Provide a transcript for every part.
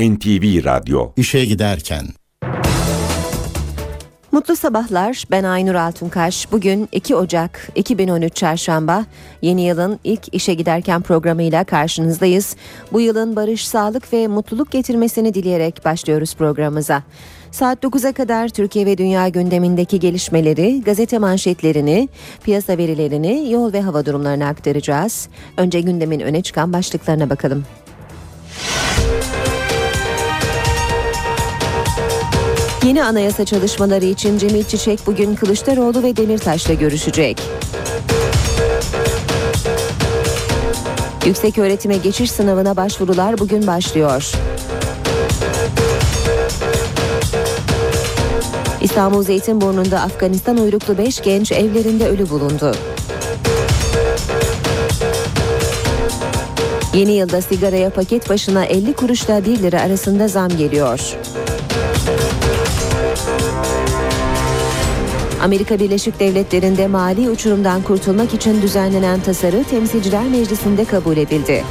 NTV Radyo İşe giderken Mutlu sabahlar. Ben Aynur Altunkaş. Bugün 2 Ocak 2013 Çarşamba. Yeni yılın ilk işe giderken programıyla karşınızdayız. Bu yılın barış, sağlık ve mutluluk getirmesini dileyerek başlıyoruz programımıza. Saat 9'a kadar Türkiye ve dünya gündemindeki gelişmeleri, gazete manşetlerini, piyasa verilerini, yol ve hava durumlarını aktaracağız. Önce gündemin öne çıkan başlıklarına bakalım. Yeni anayasa çalışmaları için Cemil Çiçek bugün Kılıçdaroğlu ve Demirtaş'la görüşecek. Yüksek öğretime geçiş sınavına başvurular bugün başlıyor. İstanbul Zeytinburnu'nda Afganistan uyruklu 5 genç evlerinde ölü bulundu. Yeni yılda sigaraya paket başına 50 kuruşla 1 lira arasında zam geliyor. Amerika Birleşik Devletleri'nde mali uçurumdan kurtulmak için düzenlenen tasarı Temsilciler Meclisi'nde kabul edildi.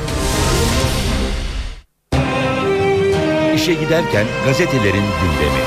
İşe giderken gazetelerin gündemi.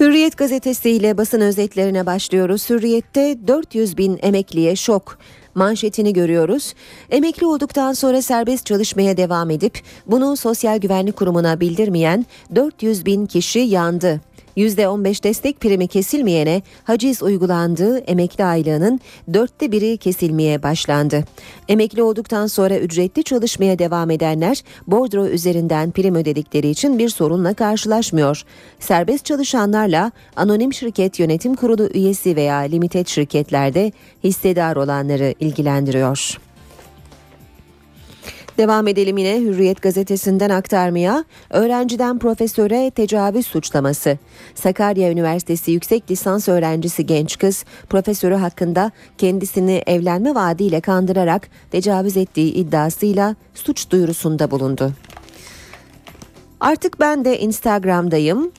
Hürriyet gazetesiyle basın özetlerine başlıyoruz. Hürriyet'te 400 bin emekliye şok manşetini görüyoruz. Emekli olduktan sonra serbest çalışmaya devam edip bunu Sosyal Güvenlik Kurumu'na bildirmeyen 400 bin kişi yandı. %15 destek primi kesilmeyene haciz uygulandığı emekli aylığının dörtte biri kesilmeye başlandı. Emekli olduktan sonra ücretli çalışmaya devam edenler bordro üzerinden prim ödedikleri için bir sorunla karşılaşmıyor. Serbest çalışanlarla anonim şirket yönetim kurulu üyesi veya limited şirketlerde hissedar olanları ilgilendiriyor. Devam edelim yine Hürriyet gazetesinden aktarmaya. Öğrenciden profesöre tecavüz suçlaması. Sakarya Üniversitesi yüksek lisans öğrencisi genç kız profesörü hakkında kendisini evlenme vaadiyle kandırarak tecavüz ettiği iddiasıyla suç duyurusunda bulundu. Artık ben de Instagram'dayım.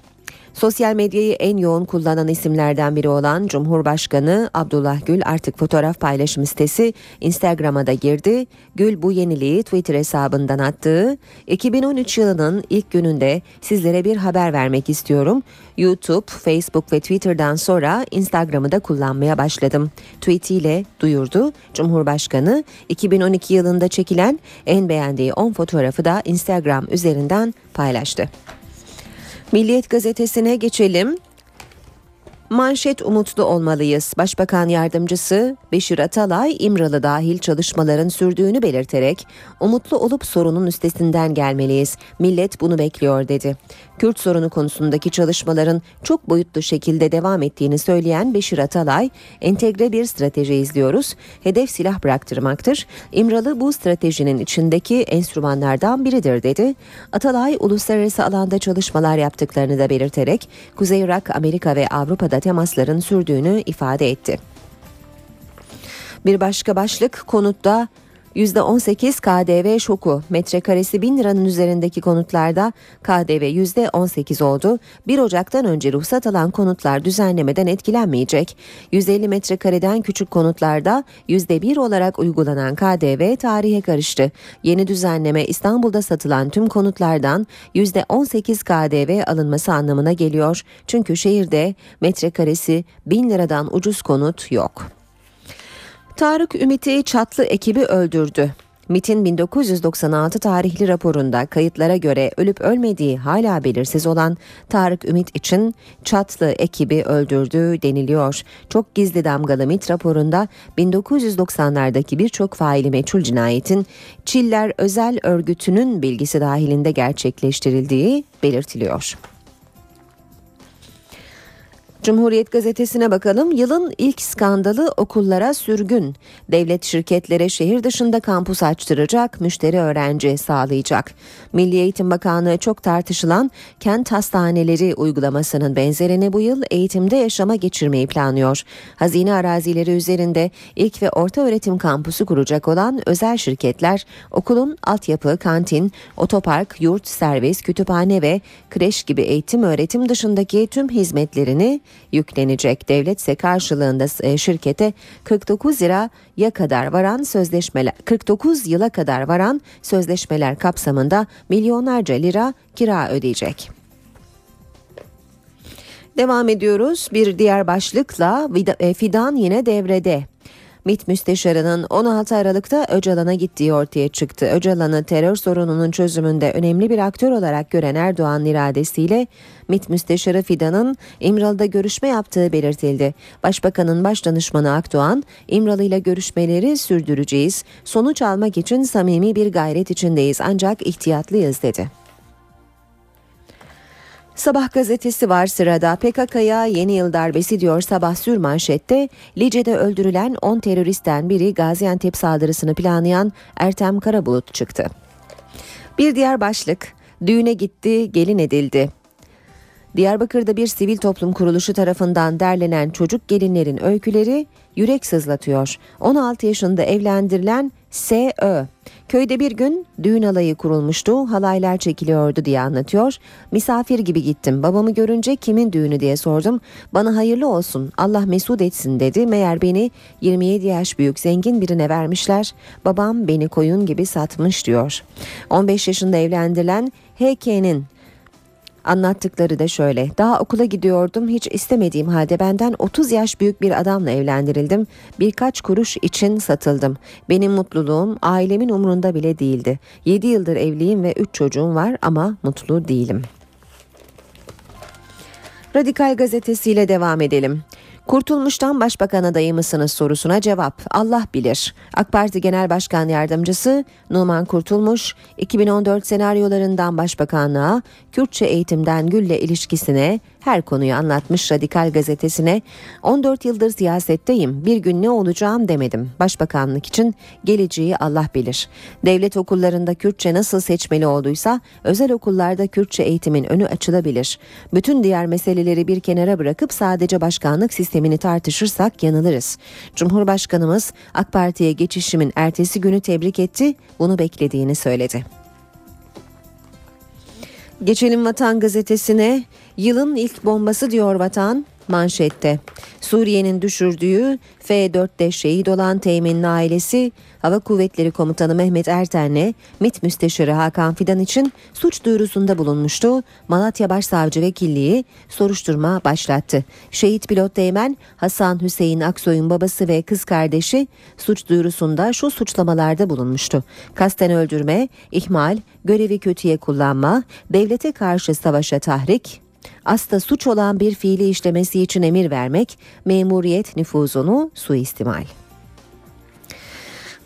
Sosyal medyayı en yoğun kullanan isimlerden biri olan Cumhurbaşkanı Abdullah Gül artık fotoğraf paylaşım sitesi Instagram'a da girdi. Gül bu yeniliği Twitter hesabından attığı 2013 yılının ilk gününde sizlere bir haber vermek istiyorum. YouTube, Facebook ve Twitter'dan sonra Instagram'ı da kullanmaya başladım. Tweetiyle duyurdu. Cumhurbaşkanı 2012 yılında çekilen en beğendiği 10 fotoğrafı da Instagram üzerinden paylaştı. Milliyet gazetesine geçelim. Manşet umutlu olmalıyız. Başbakan yardımcısı Beşir Atalay İmralı dahil çalışmaların sürdüğünü belirterek umutlu olup sorunun üstesinden gelmeliyiz. Millet bunu bekliyor dedi. Kürt sorunu konusundaki çalışmaların çok boyutlu şekilde devam ettiğini söyleyen Beşir Atalay, entegre bir strateji izliyoruz. Hedef silah bıraktırmaktır. İmralı bu stratejinin içindeki enstrümanlardan biridir dedi. Atalay uluslararası alanda çalışmalar yaptıklarını da belirterek Kuzey Irak, Amerika ve Avrupa'da temasların sürdüğünü ifade etti. Bir başka başlık konutta %18 KDV şoku. Metrekaresi 1000 liranın üzerindeki konutlarda KDV %18 oldu. 1 Ocak'tan önce ruhsat alan konutlar düzenlemeden etkilenmeyecek. 150 metrekareden küçük konutlarda %1 olarak uygulanan KDV tarihe karıştı. Yeni düzenleme İstanbul'da satılan tüm konutlardan %18 KDV alınması anlamına geliyor. Çünkü şehirde metrekaresi 1000 liradan ucuz konut yok. Tarık Ümit'i Çatlı ekibi öldürdü. MIT'in 1996 tarihli raporunda kayıtlara göre ölüp ölmediği hala belirsiz olan Tarık Ümit için Çatlı ekibi öldürdü deniliyor. Çok gizli damgalı MIT raporunda 1990'lardaki birçok faili meçhul cinayetin Çiller Özel Örgütü'nün bilgisi dahilinde gerçekleştirildiği belirtiliyor. Cumhuriyet gazetesine bakalım. Yılın ilk skandalı okullara sürgün. Devlet şirketlere şehir dışında kampus açtıracak, müşteri öğrenci sağlayacak. Milli Eğitim Bakanlığı çok tartışılan kent hastaneleri uygulamasının benzerini bu yıl eğitimde yaşama geçirmeyi planlıyor. Hazine arazileri üzerinde ilk ve orta öğretim kampusu kuracak olan özel şirketler okulun altyapı, kantin, otopark, yurt, servis, kütüphane ve kreş gibi eğitim öğretim dışındaki tüm hizmetlerini yüklenecek. Devlet ise karşılığında e, şirkete 49 lira ya kadar varan sözleşmeler 49 yıla kadar varan sözleşmeler kapsamında milyonlarca lira kira ödeyecek. Devam ediyoruz. Bir diğer başlıkla e, Fidan yine devrede. MİT Müsteşarı'nın 16 Aralık'ta Öcalan'a gittiği ortaya çıktı. Öcalan'ı terör sorununun çözümünde önemli bir aktör olarak gören Erdoğan iradesiyle MİT Müsteşarı Fidan'ın İmralı'da görüşme yaptığı belirtildi. Başbakanın başdanışmanı Akdoğan, İmralı ile görüşmeleri sürdüreceğiz. Sonuç almak için samimi bir gayret içindeyiz ancak ihtiyatlıyız dedi. Sabah gazetesi var sırada. PKK'ya yeni yıl darbesi diyor sabah sür manşette. Lice'de öldürülen 10 teröristten biri Gaziantep saldırısını planlayan Ertem Karabulut çıktı. Bir diğer başlık düğüne gitti gelin edildi. Diyarbakır'da bir sivil toplum kuruluşu tarafından derlenen çocuk gelinlerin öyküleri yürek sızlatıyor. 16 yaşında evlendirilen S.Ö. Köyde bir gün düğün alayı kurulmuştu, halaylar çekiliyordu diye anlatıyor. Misafir gibi gittim. Babamı görünce kimin düğünü diye sordum. Bana hayırlı olsun, Allah mesut etsin dedi. Meğer beni 27 yaş büyük zengin birine vermişler. Babam beni koyun gibi satmış diyor. 15 yaşında evlendirilen H.K.'nin Anlattıkları da şöyle. Daha okula gidiyordum. Hiç istemediğim halde benden 30 yaş büyük bir adamla evlendirildim. Birkaç kuruş için satıldım. Benim mutluluğum ailemin umrunda bile değildi. 7 yıldır evliyim ve 3 çocuğum var ama mutlu değilim. Radikal gazetesiyle devam edelim. Kurtulmuş'tan başbakan adayı mısınız sorusuna cevap Allah bilir. AK Parti Genel Başkan Yardımcısı Numan Kurtulmuş 2014 senaryolarından başbakanlığa, Kürtçe eğitimden Gül'le ilişkisine her konuyu anlatmış Radikal gazetesine 14 yıldır siyasetteyim bir gün ne olacağım demedim. Başbakanlık için geleceği Allah bilir. Devlet okullarında Kürtçe nasıl seçmeli olduysa özel okullarda Kürtçe eğitimin önü açılabilir. Bütün diğer meseleleri bir kenara bırakıp sadece başkanlık sistemini tartışırsak yanılırız. Cumhurbaşkanımız AK Parti'ye geçişimin ertesi günü tebrik etti, bunu beklediğini söyledi. Geçelim Vatan Gazetesi'ne. Yılın ilk bombası diyor Vatan manşette. Suriye'nin düşürdüğü F-4'te şehit olan Teğmen'in ailesi Hava Kuvvetleri Komutanı Mehmet Erten'le MİT Müsteşarı Hakan Fidan için suç duyurusunda bulunmuştu. Malatya Başsavcı Vekilliği soruşturma başlattı. Şehit pilot Teğmen Hasan Hüseyin Aksoy'un babası ve kız kardeşi suç duyurusunda şu suçlamalarda bulunmuştu. Kasten öldürme, ihmal, görevi kötüye kullanma, devlete karşı savaşa tahrik, Asla suç olan bir fiili işlemesi için emir vermek, memuriyet nüfuzunu suistimal.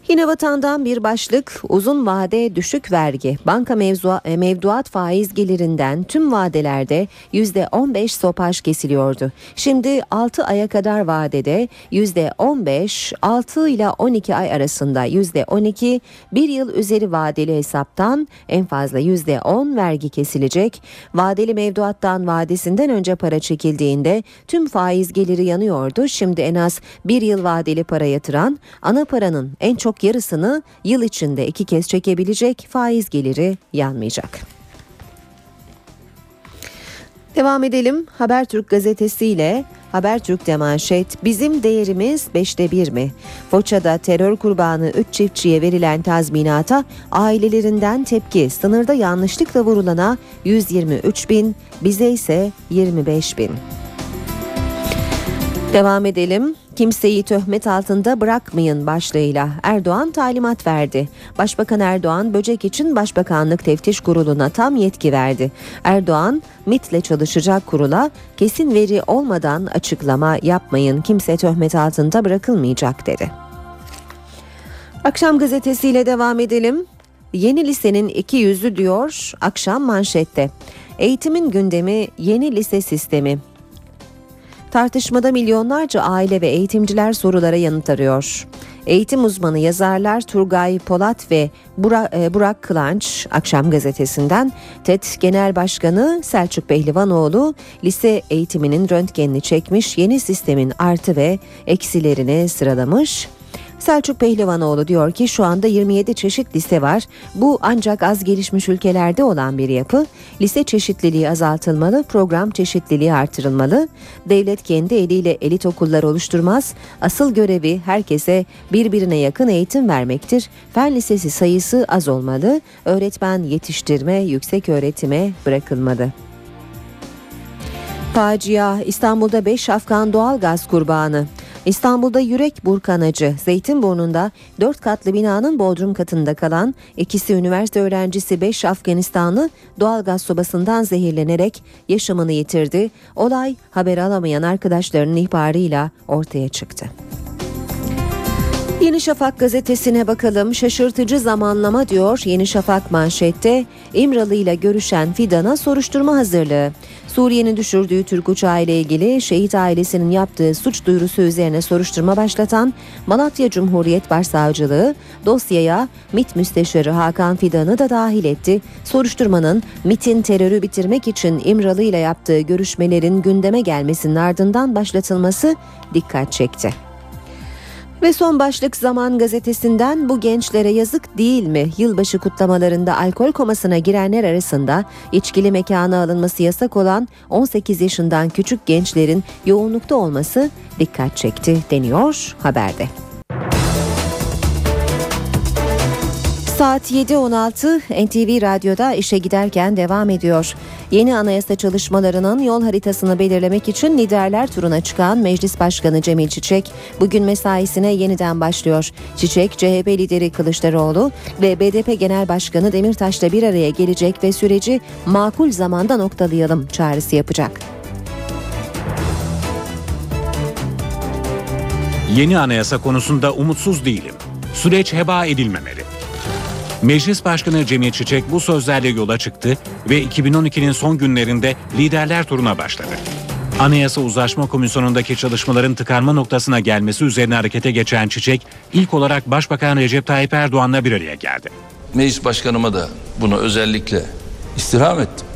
Yine vatandan bir başlık uzun vade düşük vergi. Banka e, mevduat faiz gelirinden tüm vadelerde %15 sopaj kesiliyordu. Şimdi 6 aya kadar vadede %15 6 ile 12 ay arasında %12 bir yıl üzeri vadeli hesaptan en fazla %10 vergi kesilecek. Vadeli mevduattan vadesinden önce para çekildiğinde tüm faiz geliri yanıyordu. Şimdi en az bir yıl vadeli para yatıran ana paranın en çok çok yarısını yıl içinde iki kez çekebilecek faiz geliri yanmayacak. Devam edelim Habertürk gazetesiyle Habertürk'te manşet bizim değerimiz beşte bir mi? Foça'da terör kurbanı 3 çiftçiye verilen tazminata ailelerinden tepki sınırda yanlışlıkla vurulana 123 bin bize ise 25 bin. Devam edelim. Kimseyi töhmet altında bırakmayın başlığıyla Erdoğan talimat verdi. Başbakan Erdoğan böcek için Başbakanlık Teftiş Kurulu'na tam yetki verdi. Erdoğan MIT'le çalışacak kurula kesin veri olmadan açıklama yapmayın kimse töhmet altında bırakılmayacak dedi. Akşam gazetesiyle devam edelim. Yeni lisenin iki yüzü diyor akşam manşette. Eğitimin gündemi yeni lise sistemi. Tartışmada milyonlarca aile ve eğitimciler sorulara yanıt arıyor. Eğitim uzmanı yazarlar Turgay Polat ve Burak, e, Burak Kılanç Akşam Gazetesi'nden TED Genel Başkanı Selçuk Behlivanoğlu lise eğitiminin röntgenini çekmiş yeni sistemin artı ve eksilerini sıralamış. Selçuk Pehlivanoğlu diyor ki şu anda 27 çeşit lise var. Bu ancak az gelişmiş ülkelerde olan bir yapı. Lise çeşitliliği azaltılmalı, program çeşitliliği artırılmalı. Devlet kendi eliyle elit okullar oluşturmaz. Asıl görevi herkese birbirine yakın eğitim vermektir. Fen lisesi sayısı az olmalı. Öğretmen yetiştirme, yüksek öğretime bırakılmalı. Facia İstanbul'da 5 Afgan doğalgaz kurbanı. İstanbul'da yürek burkanacı Zeytinburnu'nda 4 katlı binanın bodrum katında kalan ikisi üniversite öğrencisi 5 Afganistanlı doğalgaz sobasından zehirlenerek yaşamını yitirdi. Olay haber alamayan arkadaşlarının ihbarıyla ortaya çıktı. Yeni Şafak gazetesine bakalım. Şaşırtıcı zamanlama diyor Yeni Şafak manşette. İmralı ile görüşen Fidan'a soruşturma hazırlığı. Suriye'nin düşürdüğü Türk uçağı ile ilgili şehit ailesinin yaptığı suç duyurusu üzerine soruşturma başlatan Malatya Cumhuriyet Başsavcılığı dosyaya MİT Müsteşarı Hakan Fidan'ı da dahil etti. Soruşturmanın MİT'in terörü bitirmek için İmralı ile yaptığı görüşmelerin gündeme gelmesinin ardından başlatılması dikkat çekti. Ve son başlık Zaman gazetesinden bu gençlere yazık değil mi? Yılbaşı kutlamalarında alkol komasına girenler arasında içkili mekana alınması yasak olan 18 yaşından küçük gençlerin yoğunlukta olması dikkat çekti deniyor haberde. Saat 7.16 NTV Radyo'da işe giderken devam ediyor. Yeni anayasa çalışmalarının yol haritasını belirlemek için liderler turuna çıkan Meclis Başkanı Cemil Çiçek bugün mesaisine yeniden başlıyor. Çiçek, CHP lideri Kılıçdaroğlu ve BDP Genel Başkanı Demirtaş'la bir araya gelecek ve süreci makul zamanda noktalayalım çağrısı yapacak. Yeni anayasa konusunda umutsuz değilim. Süreç heba edilmemeli. Meclis Başkanı Cemil Çiçek bu sözlerle yola çıktı ve 2012'nin son günlerinde liderler turuna başladı. Anayasa Uzlaşma Komisyonu'ndaki çalışmaların tıkanma noktasına gelmesi üzerine harekete geçen Çiçek, ilk olarak Başbakan Recep Tayyip Erdoğan'la bir araya geldi. Meclis Başkanıma da bunu özellikle istirham ettim.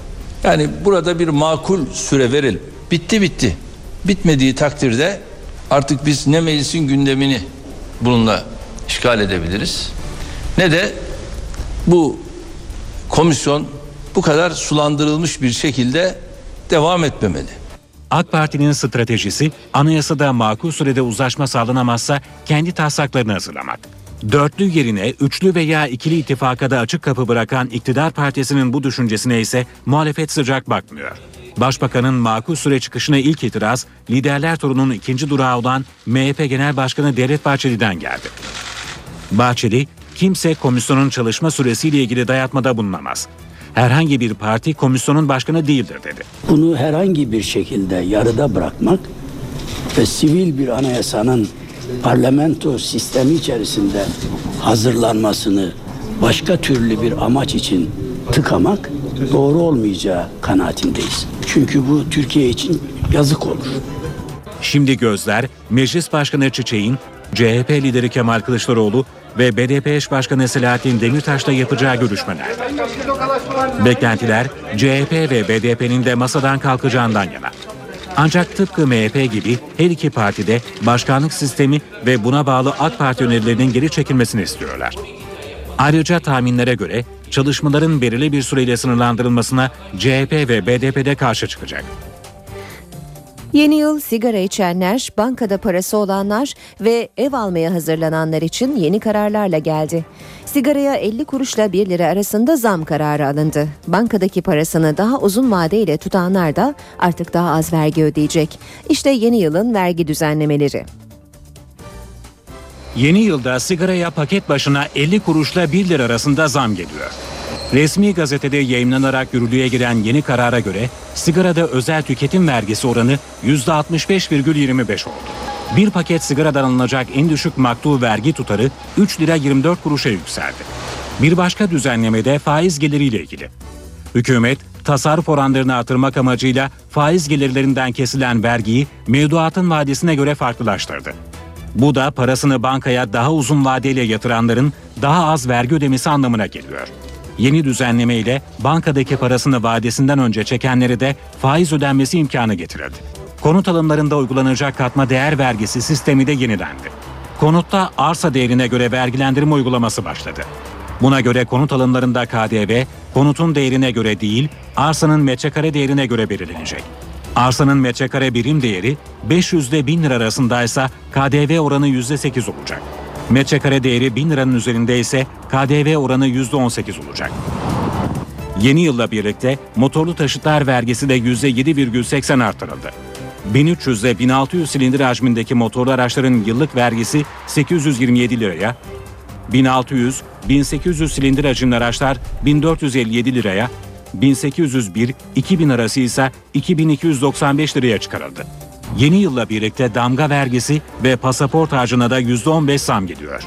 Yani burada bir makul süre verelim. Bitti bitti. Bitmediği takdirde artık biz ne meclisin gündemini bununla işgal edebiliriz ne de bu komisyon bu kadar sulandırılmış bir şekilde devam etmemeli. AK Parti'nin stratejisi anayasada makul sürede uzlaşma sağlanamazsa kendi taslaklarını hazırlamak. Dörtlü yerine üçlü veya ikili ittifaka da açık kapı bırakan iktidar partisinin bu düşüncesine ise muhalefet sıcak bakmıyor. Başbakanın makul süre çıkışına ilk itiraz liderler turunun ikinci durağı olan MHP Genel Başkanı Devlet Bahçeli'den geldi. Bahçeli, kimse komisyonun çalışma süresiyle ilgili dayatmada bulunamaz. Herhangi bir parti komisyonun başkanı değildir dedi. Bunu herhangi bir şekilde yarıda bırakmak ve sivil bir anayasanın parlamento sistemi içerisinde hazırlanmasını başka türlü bir amaç için tıkamak doğru olmayacağı kanaatindeyiz. Çünkü bu Türkiye için yazık olur. Şimdi gözler Meclis Başkanı Çiçek'in, CHP lideri Kemal Kılıçdaroğlu ve BDP eş başkanı Selahattin Demirtaş'la yapacağı görüşmeler. Beklentiler CHP ve BDP'nin de masadan kalkacağından yana. Ancak tıpkı MHP gibi her iki parti de başkanlık sistemi ve buna bağlı AK Parti önerilerinin geri çekilmesini istiyorlar. Ayrıca tahminlere göre çalışmaların belirli bir süreyle sınırlandırılmasına CHP ve BDP'de karşı çıkacak. Yeni yıl sigara içenler, bankada parası olanlar ve ev almaya hazırlananlar için yeni kararlarla geldi. Sigaraya 50 kuruşla 1 lira arasında zam kararı alındı. Bankadaki parasını daha uzun vadeyle tutanlar da artık daha az vergi ödeyecek. İşte yeni yılın vergi düzenlemeleri. Yeni yılda sigaraya paket başına 50 kuruşla 1 lira arasında zam geliyor. Resmi gazetede yayınlanarak yürürlüğe giren yeni karara göre sigarada özel tüketim vergisi oranı %65,25 oldu. Bir paket sigaradan alınacak en düşük maktu vergi tutarı 3 lira 24 kuruşa yükseldi. Bir başka düzenlemede faiz geliriyle ilgili. Hükümet tasarruf oranlarını artırmak amacıyla faiz gelirlerinden kesilen vergiyi mevduatın vadesine göre farklılaştırdı. Bu da parasını bankaya daha uzun vadeyle yatıranların daha az vergi ödemesi anlamına geliyor. Yeni düzenleme ile bankadaki parasını vadesinden önce çekenlere de faiz ödenmesi imkanı getirildi. Konut alımlarında uygulanacak katma değer vergisi sistemi de yenilendi. konutta arsa değerine göre vergilendirme uygulaması başladı. Buna göre konut alımlarında KDV, konutun değerine göre değil, arsanın metrekare değerine göre belirlenecek. Arsanın metrekare birim değeri 500 ile 1000 lira arasındaysa KDV oranı %8 olacak. Metrekare değeri 1000 liranın üzerinde ise KDV oranı %18 olacak. Yeni yılla birlikte motorlu taşıtlar vergisi de %7,80 artırıldı. 1300 ile 1600 silindir hacmindeki motorlu araçların yıllık vergisi 827 liraya, 1600, 1800 silindir hacimli araçlar 1457 liraya, 1801, 2000 arası ise 2295 liraya çıkarıldı. Yeni yılla birlikte damga vergisi ve pasaport harcına da %15 zam geliyor.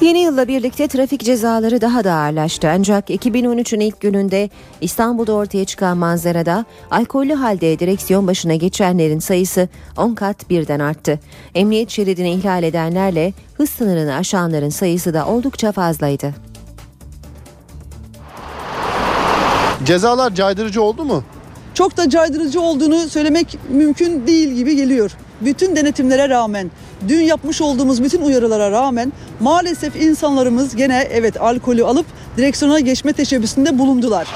Yeni yılla birlikte trafik cezaları daha da ağırlaştı. Ancak 2013'ün ilk gününde İstanbul'da ortaya çıkan manzarada alkollü halde direksiyon başına geçenlerin sayısı 10 kat birden arttı. Emniyet şeridini ihlal edenlerle hız sınırını aşanların sayısı da oldukça fazlaydı. Cezalar caydırıcı oldu mu? Çok da caydırıcı olduğunu söylemek mümkün değil gibi geliyor. Bütün denetimlere rağmen, dün yapmış olduğumuz bütün uyarılara rağmen maalesef insanlarımız gene evet alkolü alıp direksiyona geçme teşebbüsünde bulundular.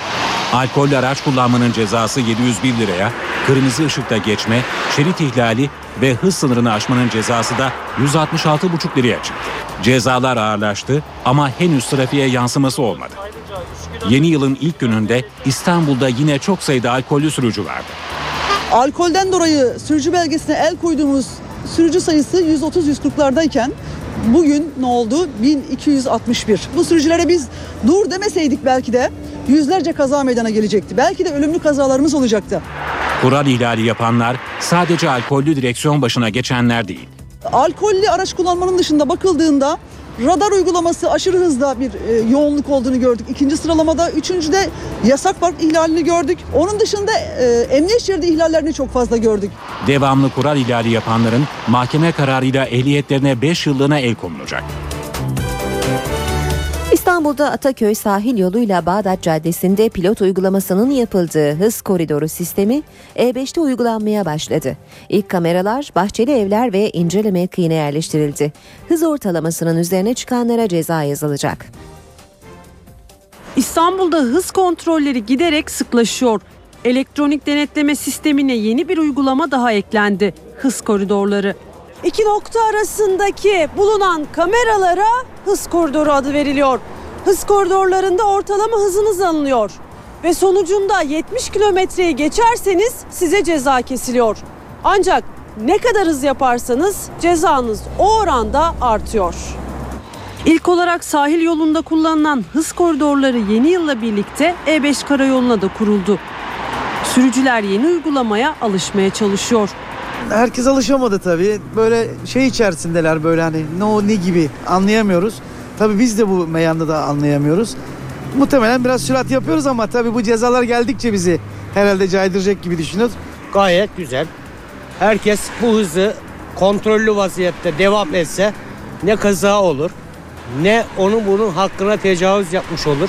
Alkollü araç kullanmanın cezası 701 liraya, kırmızı ışıkta geçme, şerit ihlali ve hız sınırını aşmanın cezası da 166,5 liraya çıktı. Cezalar ağırlaştı ama henüz trafiğe yansıması olmadı. Yeni yılın ilk gününde İstanbul'da yine çok sayıda alkollü sürücü vardı. Alkolden dolayı sürücü belgesine el koyduğumuz sürücü sayısı 130-140'lardayken bugün ne oldu? 1261. Bu sürücülere biz dur demeseydik belki de yüzlerce kaza meydana gelecekti. Belki de ölümlü kazalarımız olacaktı. Kural ihlali yapanlar sadece alkollü direksiyon başına geçenler değil. Alkollü araç kullanmanın dışında bakıldığında radar uygulaması aşırı hızda bir e, yoğunluk olduğunu gördük. İkinci sıralamada, üçüncüde yasak park ihlalini gördük. Onun dışında e, emniyet şeridi ihlallerini çok fazla gördük. Devamlı kural ihlali yapanların mahkeme kararıyla ehliyetlerine 5 yıllığına el konulacak. İstanbul'da Ataköy sahil yoluyla Bağdat Caddesi'nde pilot uygulamasının yapıldığı hız koridoru sistemi E5'te uygulanmaya başladı. İlk kameralar bahçeli evler ve İncele mevkiine yerleştirildi. Hız ortalamasının üzerine çıkanlara ceza yazılacak. İstanbul'da hız kontrolleri giderek sıklaşıyor. Elektronik denetleme sistemine yeni bir uygulama daha eklendi. Hız koridorları. İki nokta arasındaki bulunan kameralara hız koridoru adı veriliyor. Hız koridorlarında ortalama hızınız alınıyor. Ve sonucunda 70 kilometreyi geçerseniz size ceza kesiliyor. Ancak ne kadar hız yaparsanız cezanız o oranda artıyor. İlk olarak sahil yolunda kullanılan hız koridorları yeni yılla birlikte E5 karayoluna da kuruldu. Sürücüler yeni uygulamaya alışmaya çalışıyor. Herkes alışamadı tabii. Böyle şey içerisindeler böyle hani ne o ne gibi anlayamıyoruz. Tabii biz de bu meyanda da anlayamıyoruz. Muhtemelen biraz sürat yapıyoruz ama tabii bu cezalar geldikçe bizi herhalde caydıracak gibi düşünüyoruz. Gayet güzel. Herkes bu hızı kontrollü vaziyette devam etse ne kaza olur ne onun bunun hakkına tecavüz yapmış olur.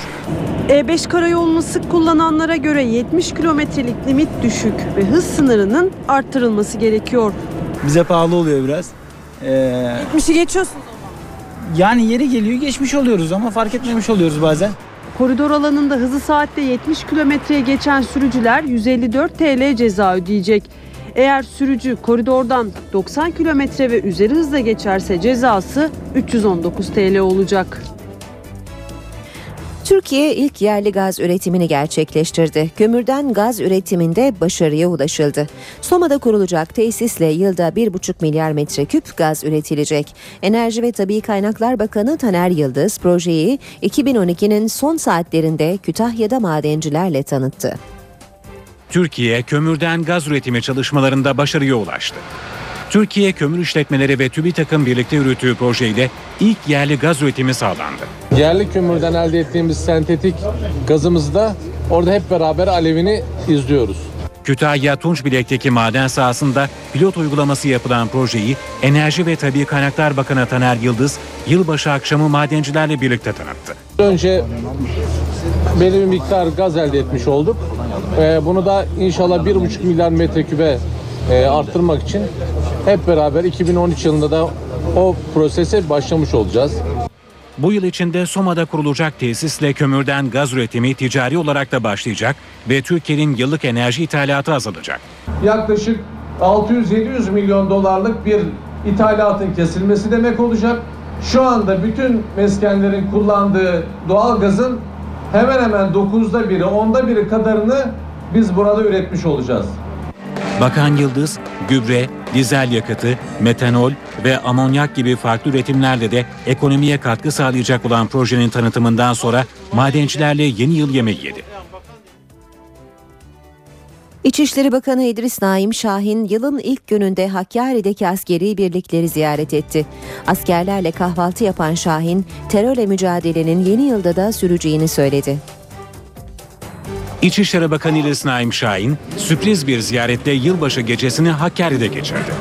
E5 karayolunu sık kullananlara göre 70 kilometrelik limit düşük ve hız sınırının arttırılması gerekiyor. Bize pahalı oluyor biraz. Ee, 70'i geçiyorsun. Yani yeri geliyor geçmiş oluyoruz ama fark etmemiş oluyoruz bazen. Koridor alanında hızı saatte 70 kilometreye geçen sürücüler 154 TL ceza ödeyecek. Eğer sürücü koridordan 90 kilometre ve üzeri hızla geçerse cezası 319 TL olacak. Türkiye ilk yerli gaz üretimini gerçekleştirdi. Kömürden gaz üretiminde başarıya ulaşıldı. Soma'da kurulacak tesisle yılda 1,5 milyar metreküp gaz üretilecek. Enerji ve Tabi Kaynaklar Bakanı Taner Yıldız projeyi 2012'nin son saatlerinde Kütahya'da madencilerle tanıttı. Türkiye kömürden gaz üretimi çalışmalarında başarıya ulaştı. Türkiye Kömür İşletmeleri ve TÜBİTAK'ın birlikte yürüttüğü projeyle ilk yerli gaz üretimi sağlandı. Yerli kömürden elde ettiğimiz sentetik gazımızı da orada hep beraber alevini izliyoruz. Kütahya Tunçbilek'teki maden sahasında pilot uygulaması yapılan projeyi Enerji ve Tabi Kaynaklar Bakanı Taner Yıldız yılbaşı akşamı madencilerle birlikte tanıttı. Önce belirli bir miktar gaz elde etmiş olduk. Ee, bunu da inşallah 1,5 milyar metrekübe e, arttırmak için hep beraber 2013 yılında da o prosese başlamış olacağız. Bu yıl içinde Soma'da kurulacak tesisle kömürden gaz üretimi ticari olarak da başlayacak ve Türkiye'nin yıllık enerji ithalatı azalacak. Yaklaşık 600-700 milyon dolarlık bir ithalatın kesilmesi demek olacak. Şu anda bütün meskenlerin kullandığı doğal gazın hemen hemen 9'da biri, 10'da biri kadarını biz burada üretmiş olacağız. Bakan Yıldız, gübre, dizel yakıtı, metanol ve amonyak gibi farklı üretimlerle de ekonomiye katkı sağlayacak olan projenin tanıtımından sonra madencilerle yeni yıl yemeği yedi. İçişleri Bakanı İdris Naim Şahin yılın ilk gününde Hakkari'deki askeri birlikleri ziyaret etti. Askerlerle kahvaltı yapan Şahin, terörle mücadelenin yeni yılda da süreceğini söyledi. İçişleri Bakanı İdris Naim Şahin sürpriz bir ziyarette yılbaşı gecesini Hakkari'de geçirdi.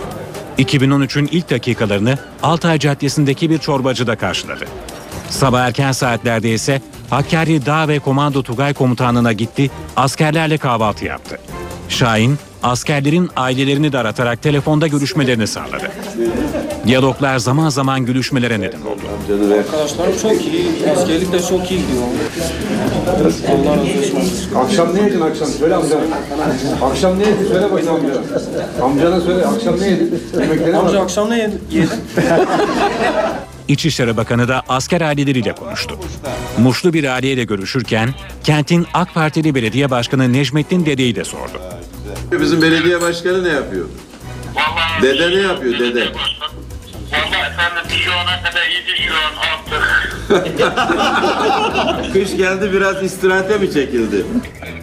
2013'ün ilk dakikalarını Altay Caddesi'ndeki bir çorbacıda karşıladı. Sabah erken saatlerde ise Hakkari Dağ ve Komando Tugay Komutanlığı'na gitti, askerlerle kahvaltı yaptı. Şahin, askerlerin ailelerini de aratarak telefonda görüşmelerini sağladı. Diyaloglar zaman zaman gülüşmelere neden oldu. Arkadaşlarım çok iyi. Askerlik de çok iyi gidiyor. Allah razı olsun. Akşam ne yedin akşam? Söyle amcana. Akşam ne yedin? Söyle bakayım amcana. Amcana söyle. Akşam ne yedin? Yemekleri Amca akşam ne yedin? İçişleri Bakanı da asker aileleriyle konuştu. Muşlu bir aileyle görüşürken kentin AK Partili Belediye Başkanı Necmettin Dede'yi de sordu. Bizim belediye başkanı ne yapıyor? Dede ne yapıyor dede? Kış geldi biraz istirahate mi çekildi?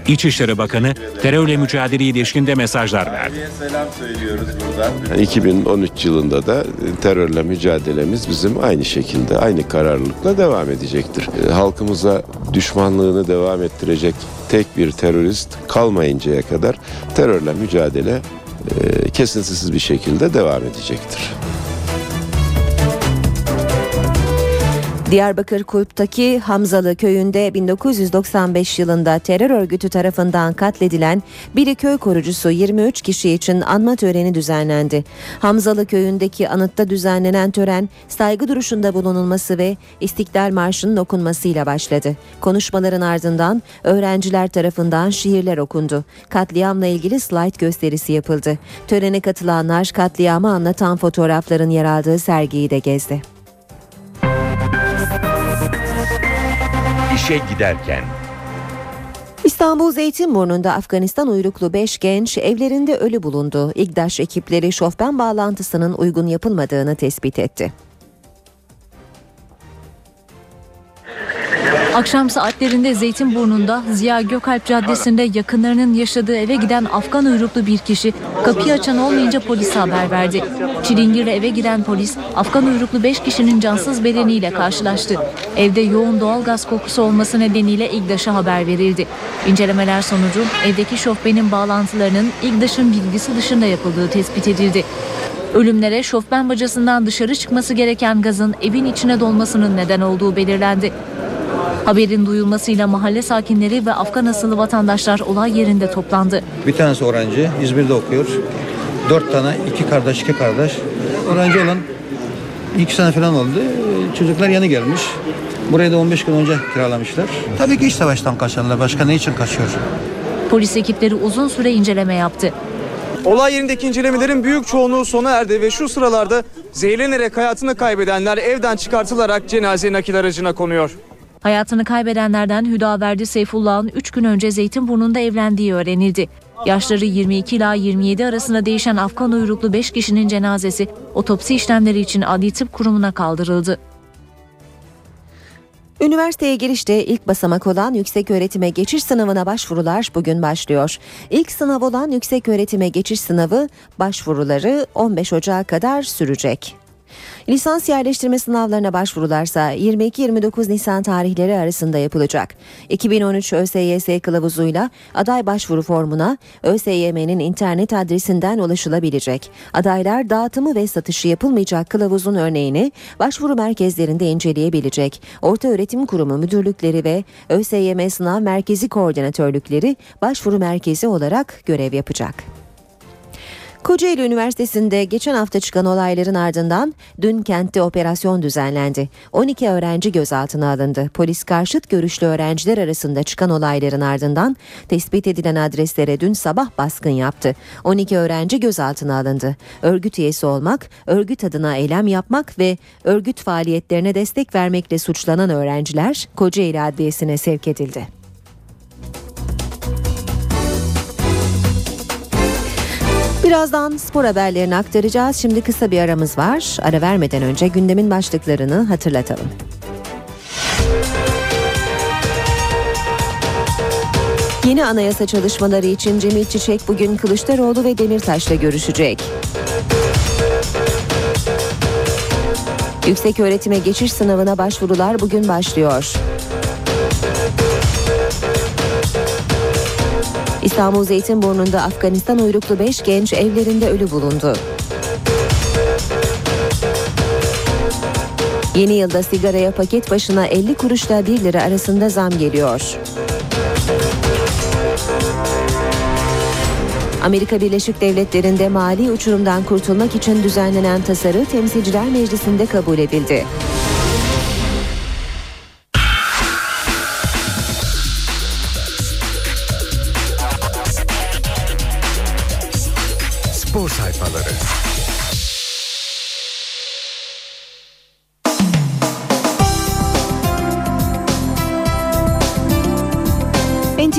İçişleri Bakanı terörle mücadeleye ilişkinde mesajlar verdi. Selam söylüyoruz buradan. 2013 yılında da terörle mücadelemiz bizim aynı şekilde, aynı kararlılıkla devam edecektir. E, Halkımıza düşmanlığını devam ettirecek tek bir terörist kalmayıncaya kadar terörle mücadele e, kesintisiz bir şekilde devam edecektir. Diyarbakır Kulp'taki Hamzalı köyünde 1995 yılında terör örgütü tarafından katledilen biri köy korucusu 23 kişi için anma töreni düzenlendi. Hamzalı köyündeki anıtta düzenlenen tören saygı duruşunda bulunulması ve İstiklal Marşı'nın okunmasıyla başladı. Konuşmaların ardından öğrenciler tarafından şiirler okundu. Katliamla ilgili slide gösterisi yapıldı. Törene katılanlar katliamı anlatan fotoğrafların yer aldığı sergiyi de gezdi. İşe giderken İstanbul Zeytinburnu'nda Afganistan uyruklu 5 genç evlerinde ölü bulundu. İGDAŞ ekipleri şofben bağlantısının uygun yapılmadığını tespit etti. Akşam saatlerinde Zeytinburnu'nda Ziya Gökalp Caddesi'nde yakınlarının yaşadığı eve giden Afgan uyruklu bir kişi kapıyı açan olmayınca polise haber verdi. Çilingir'le eve giren polis Afgan uyruklu 5 kişinin cansız bedeniyle karşılaştı. Evde yoğun doğalgaz kokusu olması nedeniyle İGDAŞ'a haber verildi. İncelemeler sonucu evdeki şofbenin bağlantılarının İGDAŞ'ın bilgisi dışında yapıldığı tespit edildi. Ölümlere şofben bacasından dışarı çıkması gereken gazın evin içine dolmasının neden olduğu belirlendi. Haberin duyulmasıyla mahalle sakinleri ve Afgan asıllı vatandaşlar olay yerinde toplandı. Bir tanesi öğrenci, İzmir'de okuyor. Dört tane, iki kardeş, iki kardeş. Öğrenci olan iki sene falan oldu. Çocuklar yeni gelmiş. Burayı da 15 gün önce kiralamışlar. Tabii ki iç savaştan kaçanlar. Başka ne için kaçıyor? Polis ekipleri uzun süre inceleme yaptı. Olay yerindeki incelemelerin büyük çoğunluğu sona erdi ve şu sıralarda zehirlenerek hayatını kaybedenler evden çıkartılarak cenaze nakil aracına konuyor. Hayatını kaybedenlerden Hüdaverdi Seyfullah'ın 3 gün önce Zeytinburnu'nda evlendiği öğrenildi. Yaşları 22 ila 27 arasında değişen Afgan uyruklu 5 kişinin cenazesi otopsi işlemleri için Adli Tıp Kurumu'na kaldırıldı. Üniversiteye girişte ilk basamak olan yüksek öğretime geçiş sınavına başvurular bugün başlıyor. İlk sınav olan yüksek öğretime geçiş sınavı başvuruları 15 Ocağı kadar sürecek. Lisans yerleştirme sınavlarına başvurularsa 22-29 Nisan tarihleri arasında yapılacak. 2013 ÖSYS kılavuzuyla aday başvuru formuna ÖSYM'nin internet adresinden ulaşılabilecek. Adaylar dağıtımı ve satışı yapılmayacak kılavuzun örneğini başvuru merkezlerinde inceleyebilecek. Orta Öğretim Kurumu müdürlükleri ve ÖSYM Sınav Merkezi Koordinatörlükleri başvuru merkezi olarak görev yapacak. Kocaeli Üniversitesi'nde geçen hafta çıkan olayların ardından dün kentte operasyon düzenlendi. 12 öğrenci gözaltına alındı. Polis karşıt görüşlü öğrenciler arasında çıkan olayların ardından tespit edilen adreslere dün sabah baskın yaptı. 12 öğrenci gözaltına alındı. Örgüt üyesi olmak, örgüt adına eylem yapmak ve örgüt faaliyetlerine destek vermekle suçlanan öğrenciler Kocaeli Adliyesi'ne sevk edildi. Birazdan spor haberlerini aktaracağız. Şimdi kısa bir aramız var. Ara vermeden önce gündemin başlıklarını hatırlatalım. Yeni anayasa çalışmaları için Cemil Çiçek bugün Kılıçdaroğlu ve Demirtaş'la görüşecek. Yüksek öğretime geçiş sınavına başvurular bugün başlıyor. İstanbul Zeytinburnu'nda Afganistan uyruklu 5 genç evlerinde ölü bulundu. Yeni yılda sigaraya paket başına 50 kuruşla 1 lira arasında zam geliyor. Amerika Birleşik Devletleri'nde mali uçurumdan kurtulmak için düzenlenen tasarı Temsilciler Meclisi'nde kabul edildi.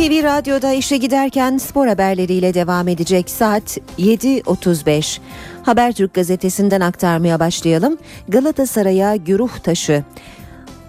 NTV Radyo'da işe giderken spor haberleriyle devam edecek saat 7.35. Habertürk gazetesinden aktarmaya başlayalım. Galatasaray'a güruh taşı.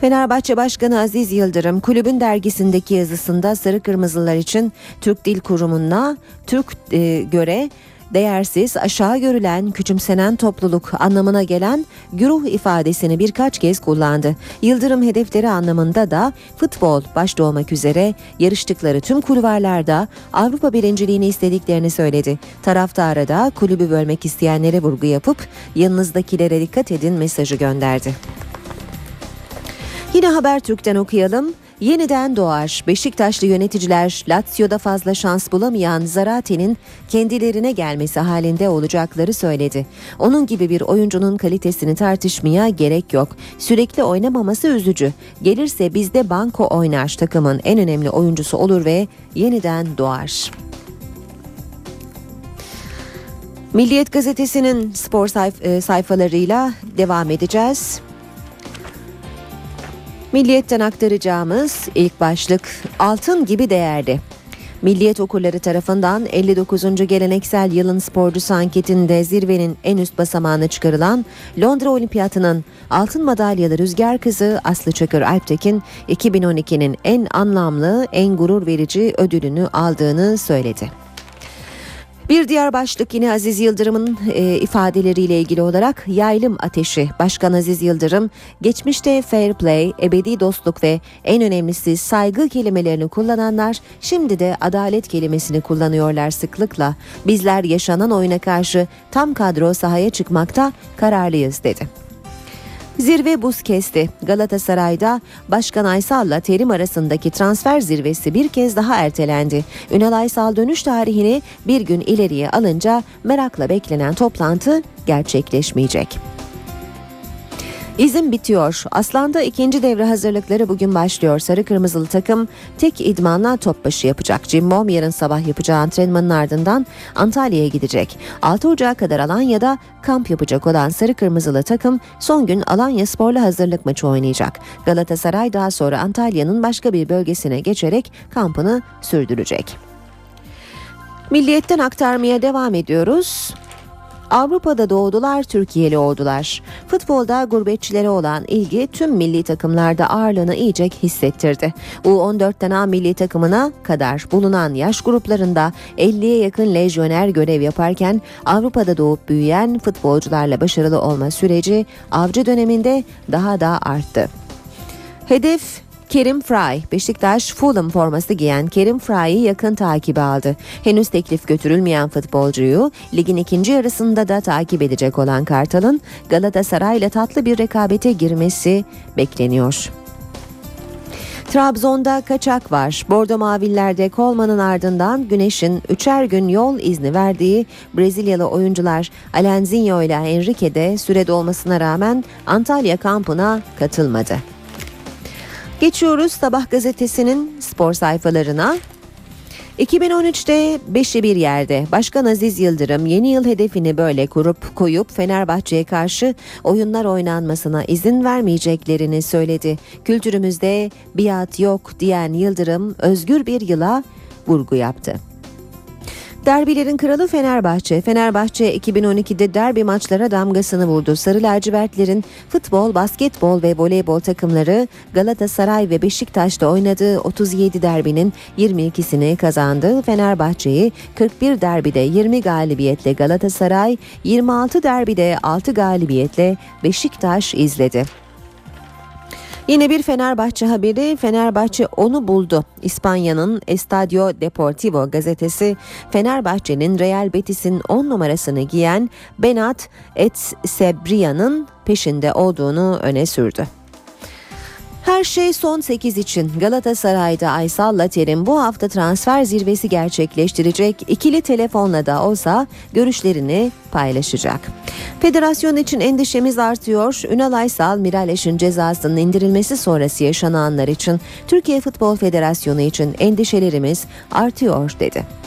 Fenerbahçe Başkanı Aziz Yıldırım kulübün dergisindeki yazısında Sarı Kırmızılar için Türk Dil Kurumu'na Türk e, göre değersiz, aşağı görülen, küçümsenen topluluk anlamına gelen güruh ifadesini birkaç kez kullandı. Yıldırım hedefleri anlamında da futbol başta olmak üzere yarıştıkları tüm kulvarlarda Avrupa birinciliğini istediklerini söyledi. Taraftara da kulübü bölmek isteyenlere vurgu yapıp yanınızdakilere dikkat edin mesajı gönderdi. Yine Habertürk'ten okuyalım. Yeniden doğar. Beşiktaşlı yöneticiler Lazio'da fazla şans bulamayan Zarate'nin kendilerine gelmesi halinde olacakları söyledi. Onun gibi bir oyuncunun kalitesini tartışmaya gerek yok. Sürekli oynamaması üzücü. Gelirse bizde banko oynar takımın en önemli oyuncusu olur ve yeniden doğar. Milliyet gazetesinin spor sayf- e, sayfalarıyla devam edeceğiz. Milliyetten aktaracağımız ilk başlık altın gibi değerli. Milliyet okurları tarafından 59. geleneksel yılın sporcusu anketinde zirvenin en üst basamağına çıkarılan Londra Olimpiyatı'nın altın madalyalı rüzgar kızı Aslı Çakır Alptekin 2012'nin en anlamlı, en gurur verici ödülünü aldığını söyledi. Bir diğer başlık yine Aziz Yıldırım'ın e, ifadeleriyle ilgili olarak yaylım ateşi. Başkan Aziz Yıldırım geçmişte fair play, ebedi dostluk ve en önemlisi saygı kelimelerini kullananlar şimdi de adalet kelimesini kullanıyorlar sıklıkla. Bizler yaşanan oyuna karşı tam kadro sahaya çıkmakta kararlıyız dedi. Zirve buz kesti. Galatasaray'da Başkan Aysal'la Terim arasındaki transfer zirvesi bir kez daha ertelendi. Ünal Aysal dönüş tarihini bir gün ileriye alınca merakla beklenen toplantı gerçekleşmeyecek. İzin bitiyor. Aslan'da ikinci devre hazırlıkları bugün başlıyor. Sarı kırmızılı takım tek idmanla top başı yapacak. Jim Mom yarın sabah yapacağı antrenmanın ardından Antalya'ya gidecek. 6 Ocağı kadar Alanya'da kamp yapacak olan sarı kırmızılı takım son gün Alanya Spor'la hazırlık maçı oynayacak. Galatasaray daha sonra Antalya'nın başka bir bölgesine geçerek kampını sürdürecek. Milliyetten aktarmaya devam ediyoruz. Avrupa'da doğdular, Türkiye'li oldular. Futbolda gurbetçilere olan ilgi tüm milli takımlarda ağırlığını iyice hissettirdi. U14'ten A milli takımına kadar bulunan yaş gruplarında 50'ye yakın lejyoner görev yaparken Avrupa'da doğup büyüyen futbolcularla başarılı olma süreci avcı döneminde daha da arttı. Hedef Kerim Fry, Beşiktaş Fulham forması giyen Kerim Fry'ı yakın takibi aldı. Henüz teklif götürülmeyen futbolcuyu ligin ikinci yarısında da takip edecek olan Kartal'ın Galatasaray ile tatlı bir rekabete girmesi bekleniyor. Trabzon'da kaçak var. Bordo Mavillerde Kolman'ın ardından Güneş'in üçer gün yol izni verdiği Brezilyalı oyuncular Alenzinho ile Enrique de süre dolmasına rağmen Antalya kampına katılmadı. Geçiyoruz Sabah gazetesinin spor sayfalarına. 2013'te 5'i bir yerde Başkan Aziz Yıldırım yeni yıl hedefini böyle kurup koyup Fenerbahçe'ye karşı oyunlar oynanmasına izin vermeyeceklerini söyledi. Kültürümüzde biat yok diyen Yıldırım özgür bir yıla vurgu yaptı. Derbilerin kralı Fenerbahçe. Fenerbahçe 2012'de derbi maçlara damgasını vurdu. Sarı lacivertlerin futbol, basketbol ve voleybol takımları Galatasaray ve Beşiktaş'ta oynadığı 37 derbinin 22'sini kazandı. Fenerbahçe'yi 41 derbide 20 galibiyetle Galatasaray, 26 derbide 6 galibiyetle Beşiktaş izledi. Yine bir Fenerbahçe haberi Fenerbahçe onu buldu. İspanya'nın Estadio Deportivo gazetesi Fenerbahçe'nin Real Betis'in 10 numarasını giyen Benat Etsebria'nın peşinde olduğunu öne sürdü. Her şey son 8 için Galatasaray'da Aysal Later'in bu hafta transfer zirvesi gerçekleştirecek. İkili telefonla da olsa görüşlerini paylaşacak. Federasyon için endişemiz artıyor. Ünal Aysal, Miraleş'in cezasının indirilmesi sonrası yaşananlar için Türkiye Futbol Federasyonu için endişelerimiz artıyor dedi.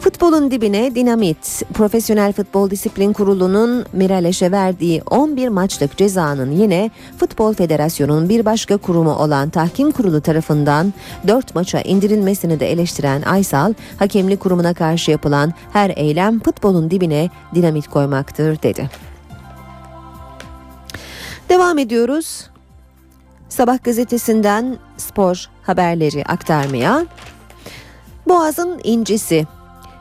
Futbolun dibine dinamit. Profesyonel Futbol Disiplin Kurulu'nun Miraleş'e verdiği 11 maçlık cezanın yine Futbol Federasyonu'nun bir başka kurumu olan Tahkim Kurulu tarafından 4 maça indirilmesini de eleştiren Aysal, hakemlik kurumuna karşı yapılan her eylem futbolun dibine dinamit koymaktır dedi. Devam ediyoruz. Sabah gazetesinden spor haberleri aktarmaya. Boğaz'ın incisi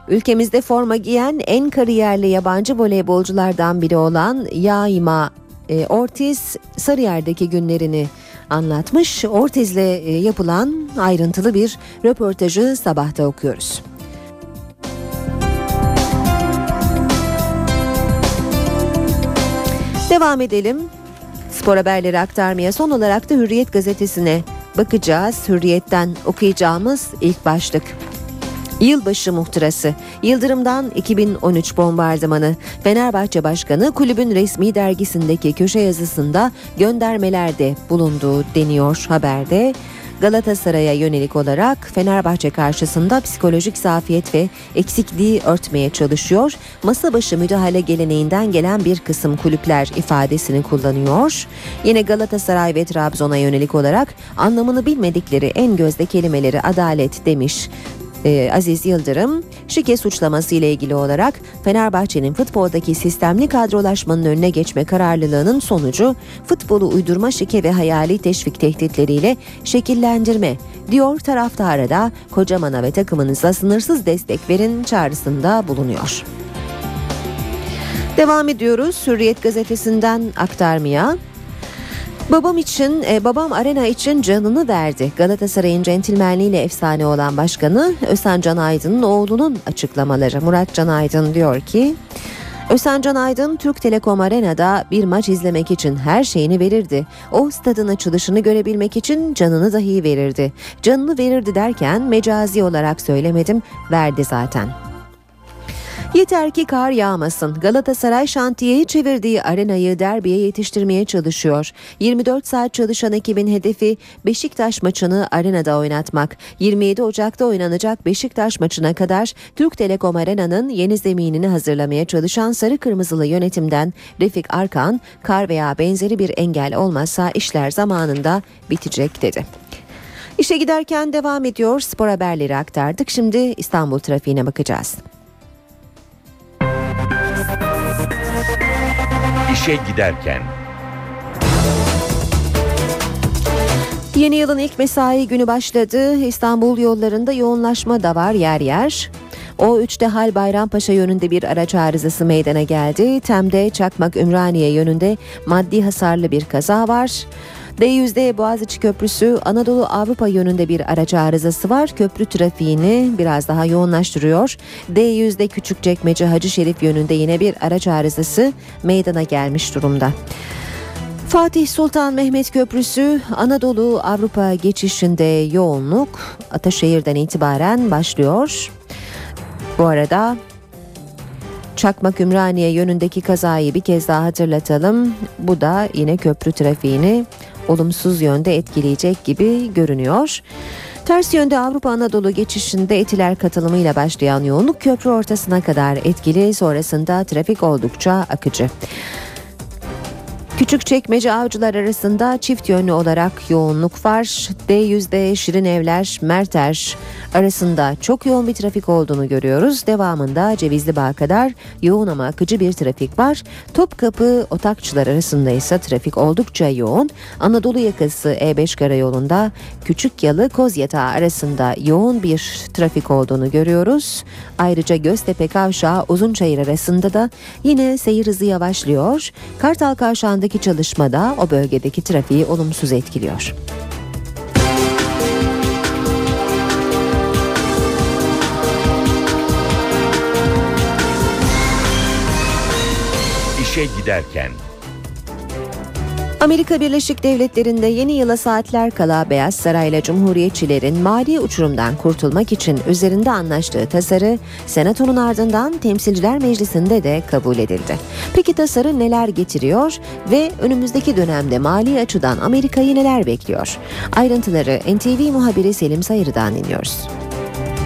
Ülkemizde forma giyen en kariyerli yabancı voleybolculardan biri olan Yaima e, Ortiz Sarıyer'deki günlerini anlatmış. Ortiz'le e, yapılan ayrıntılı bir röportajı sabahta okuyoruz. Devam edelim. Spor haberleri aktarmaya son olarak da Hürriyet gazetesine bakacağız. Hürriyet'ten okuyacağımız ilk başlık. Yılbaşı muhtırası. Yıldırım'dan 2013 bombardımanı. Fenerbahçe Başkanı kulübün resmi dergisindeki köşe yazısında göndermelerde bulunduğu deniyor haberde. Galatasaray'a yönelik olarak Fenerbahçe karşısında psikolojik zafiyet ve eksikliği örtmeye çalışıyor. Masa başı müdahale geleneğinden gelen bir kısım kulüpler ifadesini kullanıyor. Yine Galatasaray ve Trabzon'a yönelik olarak anlamını bilmedikleri en gözde kelimeleri adalet demiş e, Aziz Yıldırım şike suçlaması ile ilgili olarak Fenerbahçe'nin futboldaki sistemli kadrolaşmanın önüne geçme kararlılığının sonucu futbolu uydurma şike ve hayali teşvik tehditleriyle şekillendirme diyor taraftara da Kocaman'a ve takımınıza sınırsız destek verin çağrısında bulunuyor. Devam ediyoruz Hürriyet gazetesinden aktarmaya. Babam için, e, babam arena için canını verdi. Galatasaray'ın centilmenliğiyle efsane olan başkanı Ösen Can Aydın'ın oğlunun açıklamaları. Murat Can Aydın diyor ki, Ösen Can Aydın Türk Telekom Arena'da bir maç izlemek için her şeyini verirdi. O stadın açılışını görebilmek için canını dahi verirdi. Canını verirdi derken mecazi olarak söylemedim, verdi zaten. Yeter ki kar yağmasın. Galatasaray şantiyeyi çevirdiği arenayı derbiye yetiştirmeye çalışıyor. 24 saat çalışan ekibin hedefi Beşiktaş maçını arenada oynatmak. 27 Ocak'ta oynanacak Beşiktaş maçına kadar Türk Telekom Arena'nın yeni zeminini hazırlamaya çalışan sarı kırmızılı yönetimden Refik Arkan, kar veya benzeri bir engel olmazsa işler zamanında bitecek dedi. İşe giderken devam ediyor. Spor haberleri aktardık. Şimdi İstanbul trafiğine bakacağız. İşe giderken. Yeni yılın ilk mesai günü başladı. İstanbul yollarında yoğunlaşma da var yer yer. O 3'te Hal Bayrampaşa yönünde bir araç arızası meydana geldi. Tem'de Çakmak Ümraniye yönünde maddi hasarlı bir kaza var. D100'de Boğaziçi Köprüsü Anadolu Avrupa yönünde bir araç arızası var. Köprü trafiğini biraz daha yoğunlaştırıyor. D100'de Küçükçekmece Hacı Şerif yönünde yine bir araç arızası meydana gelmiş durumda. Fatih Sultan Mehmet Köprüsü Anadolu Avrupa geçişinde yoğunluk Ataşehir'den itibaren başlıyor. Bu arada Çakmak Ümraniye yönündeki kazayı bir kez daha hatırlatalım. Bu da yine köprü trafiğini olumsuz yönde etkileyecek gibi görünüyor. Ters yönde Avrupa Anadolu geçişinde etiler katılımıyla başlayan yoğunluk köprü ortasına kadar etkili sonrasında trafik oldukça akıcı. Küçükçekmece avcılar arasında çift yönlü olarak yoğunluk var. D100'de Şirin Evler, Merter arasında çok yoğun bir trafik olduğunu görüyoruz. Devamında Cevizli Bağ kadar yoğun ama akıcı bir trafik var. Topkapı Otakçılar arasında ise trafik oldukça yoğun. Anadolu yakası E5 karayolunda Küçük Yalı Kozyatağı arasında yoğun bir trafik olduğunu görüyoruz. Ayrıca Göztepe Kavşağı Uzunçayır arasında da yine seyir hızı yavaşlıyor. Kartal Kavşağı'ndaki çalışmada o bölgedeki trafiği olumsuz etkiliyor. İşe giderken Amerika Birleşik Devletleri'nde yeni yıla saatler kala Beyaz Saray'la Cumhuriyetçilerin mali uçurumdan kurtulmak için üzerinde anlaştığı tasarı Senato'nun ardından Temsilciler Meclisi'nde de kabul edildi. Peki tasarı neler getiriyor ve önümüzdeki dönemde mali açıdan Amerika'yı neler bekliyor? Ayrıntıları NTV muhabiri Selim Sayırı'dan dinliyoruz.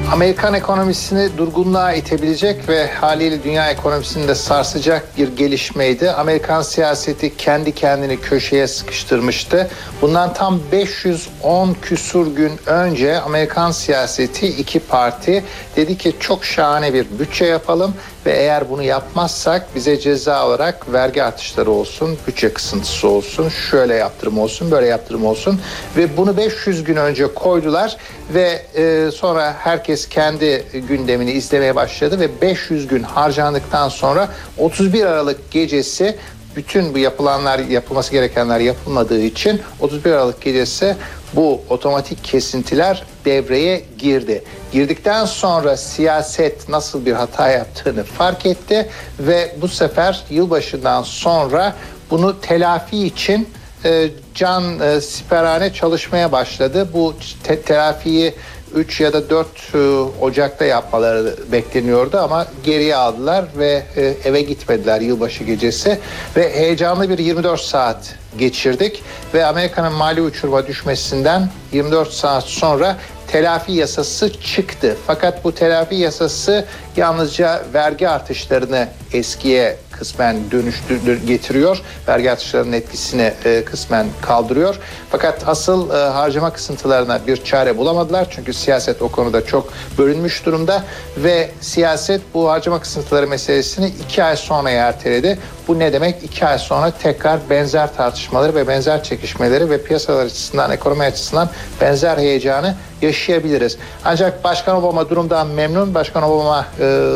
Amerikan ekonomisini durgunluğa itebilecek ve haliyle dünya ekonomisini de sarsacak bir gelişmeydi. Amerikan siyaseti kendi kendini köşeye sıkıştırmıştı. Bundan tam 510 küsur gün önce Amerikan siyaseti iki parti dedi ki çok şahane bir bütçe yapalım ve eğer bunu yapmazsak bize ceza olarak vergi artışları olsun, bütçe kısıntısı olsun, şöyle yaptırım olsun, böyle yaptırım olsun ve bunu 500 gün önce koydular ve e, sonra herkes kendi gündemini izlemeye başladı ve 500 gün harcandıktan sonra 31 Aralık gecesi bütün bu yapılanlar yapılması gerekenler yapılmadığı için 31 Aralık gecesi bu otomatik kesintiler devreye girdi. Girdikten sonra siyaset nasıl bir hata yaptığını fark etti ve bu sefer yılbaşından sonra bunu telafi için e, can e, siperhane çalışmaya başladı. Bu te- telafiyi 3 ya da 4 e, Ocak'ta yapmaları bekleniyordu ama geriye aldılar ve e, eve gitmediler yılbaşı gecesi ve heyecanlı bir 24 saat geçirdik ve Amerika'nın mali uçuruma düşmesinden 24 saat sonra telafi yasası çıktı. Fakat bu telafi yasası yalnızca vergi artışlarını eskiye kısmen dönüştür getiriyor. Vergi artışlarının etkisini e, kısmen kaldırıyor. Fakat asıl e, harcama kısıntılarına bir çare bulamadılar. Çünkü siyaset o konuda çok bölünmüş durumda ve siyaset bu harcama kısıntıları meselesini iki ay sonra erteledi. Bu ne demek? İki ay sonra tekrar benzer tartışmaları ve benzer çekişmeleri ve piyasalar açısından, ekonomi açısından benzer heyecanı yaşayabiliriz. Ancak Başkan Obama durumdan memnun. Başkan Obama e,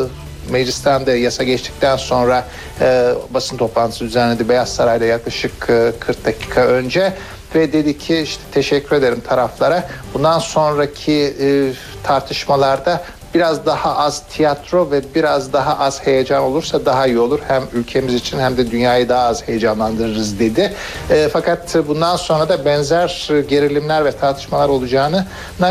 meclisten de yasa geçtikten sonra e, basın toplantısı düzenledi Beyaz Saray'da yaklaşık e, 40 dakika önce ve dedi ki işte teşekkür ederim taraflara. Bundan sonraki e, tartışmalarda biraz daha az tiyatro ve biraz daha az heyecan olursa daha iyi olur. Hem ülkemiz için hem de dünyayı daha az heyecanlandırırız dedi. E, fakat bundan sonra da benzer gerilimler ve tartışmalar olacağını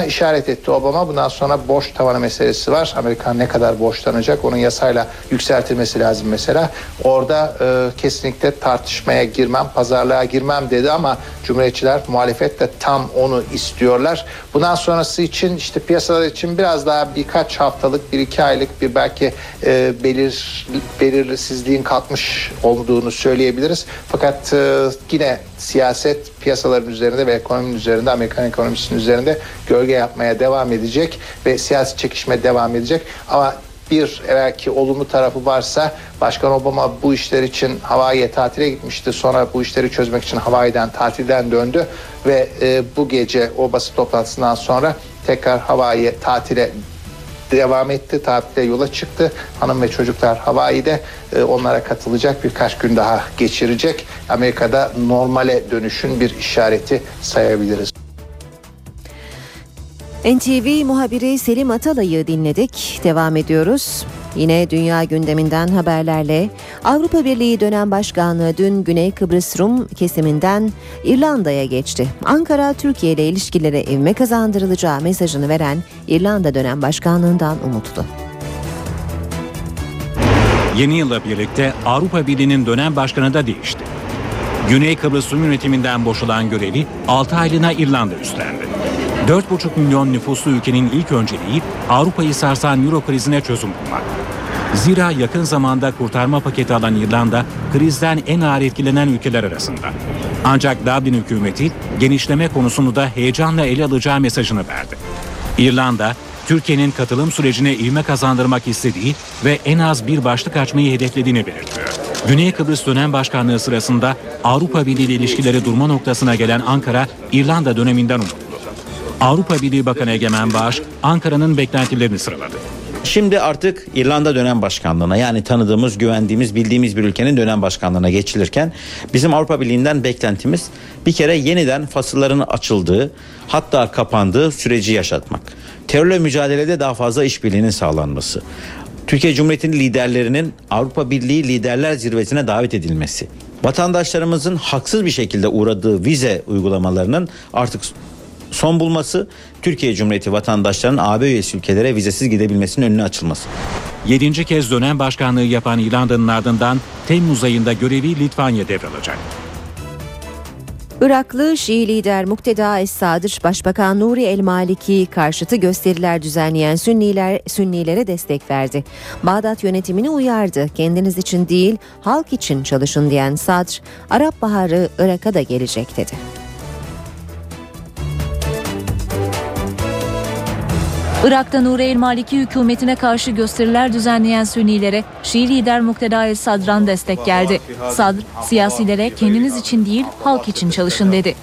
işaret etti Obama. Bundan sonra borç tavanı meselesi var. Amerika ne kadar borçlanacak onun yasayla yükseltilmesi lazım mesela. Orada e, kesinlikle tartışmaya girmem, pazarlığa girmem dedi ama Cumhuriyetçiler muhalefet de tam onu istiyorlar. Bundan sonrası için işte piyasalar için biraz daha birkaç haftalık, bir iki aylık bir belki e, belir belirsizliğin kalkmış olduğunu söyleyebiliriz. Fakat e, yine siyaset piyasaların üzerinde ve ekonominin üzerinde, Amerikan ekonomisinin üzerinde gölge yapmaya devam edecek ve siyasi çekişme devam edecek. Ama bir belki olumlu tarafı varsa Başkan Obama bu işler için Hawaii'ye tatile gitmişti. Sonra bu işleri çözmek için Hawaii'den tatilden döndü ve e, bu gece o basın toplantısından sonra tekrar Hawaii'ye tatile devam etti. Tatile yola çıktı. Hanım ve çocuklar Hawaii'de e, onlara katılacak birkaç gün daha geçirecek. Amerika'da normale dönüşün bir işareti sayabiliriz. NTV muhabiri Selim Atalay'ı dinledik. Devam ediyoruz. Yine dünya gündeminden haberlerle Avrupa Birliği dönem başkanlığı dün Güney Kıbrıs Rum kesiminden İrlanda'ya geçti. Ankara Türkiye ile ilişkilere ivme kazandırılacağı mesajını veren İrlanda dönem başkanlığından umutlu. Yeni yılla birlikte Avrupa Birliği'nin dönem başkanı da değişti. Güney Kıbrıs Rum yönetiminden boşalan görevi 6 aylığına İrlanda üstlendi. 4,5 milyon nüfuslu ülkenin ilk önceliği Avrupa'yı sarsan Euro krizine çözüm bulmak. Zira yakın zamanda kurtarma paketi alan İrlanda krizden en ağır etkilenen ülkeler arasında. Ancak Dublin hükümeti genişleme konusunu da heyecanla ele alacağı mesajını verdi. İrlanda, Türkiye'nin katılım sürecine ivme kazandırmak istediği ve en az bir başlık açmayı hedeflediğini belirtiyor. Güney Kıbrıs dönem başkanlığı sırasında Avrupa Birliği ile ilişkileri durma noktasına gelen Ankara, İrlanda döneminden umutlu. Avrupa Birliği Bakanı Egemen Bağış, Ankara'nın beklentilerini sıraladı. Şimdi artık İrlanda dönem başkanlığına yani tanıdığımız, güvendiğimiz, bildiğimiz bir ülkenin dönem başkanlığına geçilirken bizim Avrupa Birliği'nden beklentimiz bir kere yeniden fasılların açıldığı hatta kapandığı süreci yaşatmak. Terörle mücadelede daha fazla işbirliğinin sağlanması. Türkiye Cumhuriyeti'nin liderlerinin Avrupa Birliği Liderler Zirvesi'ne davet edilmesi. Vatandaşlarımızın haksız bir şekilde uğradığı vize uygulamalarının artık son bulması, Türkiye Cumhuriyeti vatandaşlarının AB üyesi ülkelere vizesiz gidebilmesinin önüne açılması. 7. kez dönem başkanlığı yapan İrlanda'nın ardından Temmuz ayında görevi Litvanya devralacak. Iraklı Şii lider Mukteda Es-Sadır, Başbakan Nuri El-Maliki karşıtı gösteriler düzenleyen Sünniler, Sünnilere destek verdi. Bağdat yönetimini uyardı. Kendiniz için değil, halk için çalışın diyen Sadr, Arap Baharı Irak'a da gelecek dedi. Irak'ta Nuri El Maliki hükümetine karşı gösteriler düzenleyen Sünnilere Şii lider Mukteda El Sadr'dan destek geldi. Sadr, siyasilere kendiniz için değil halk için çalışın dedi.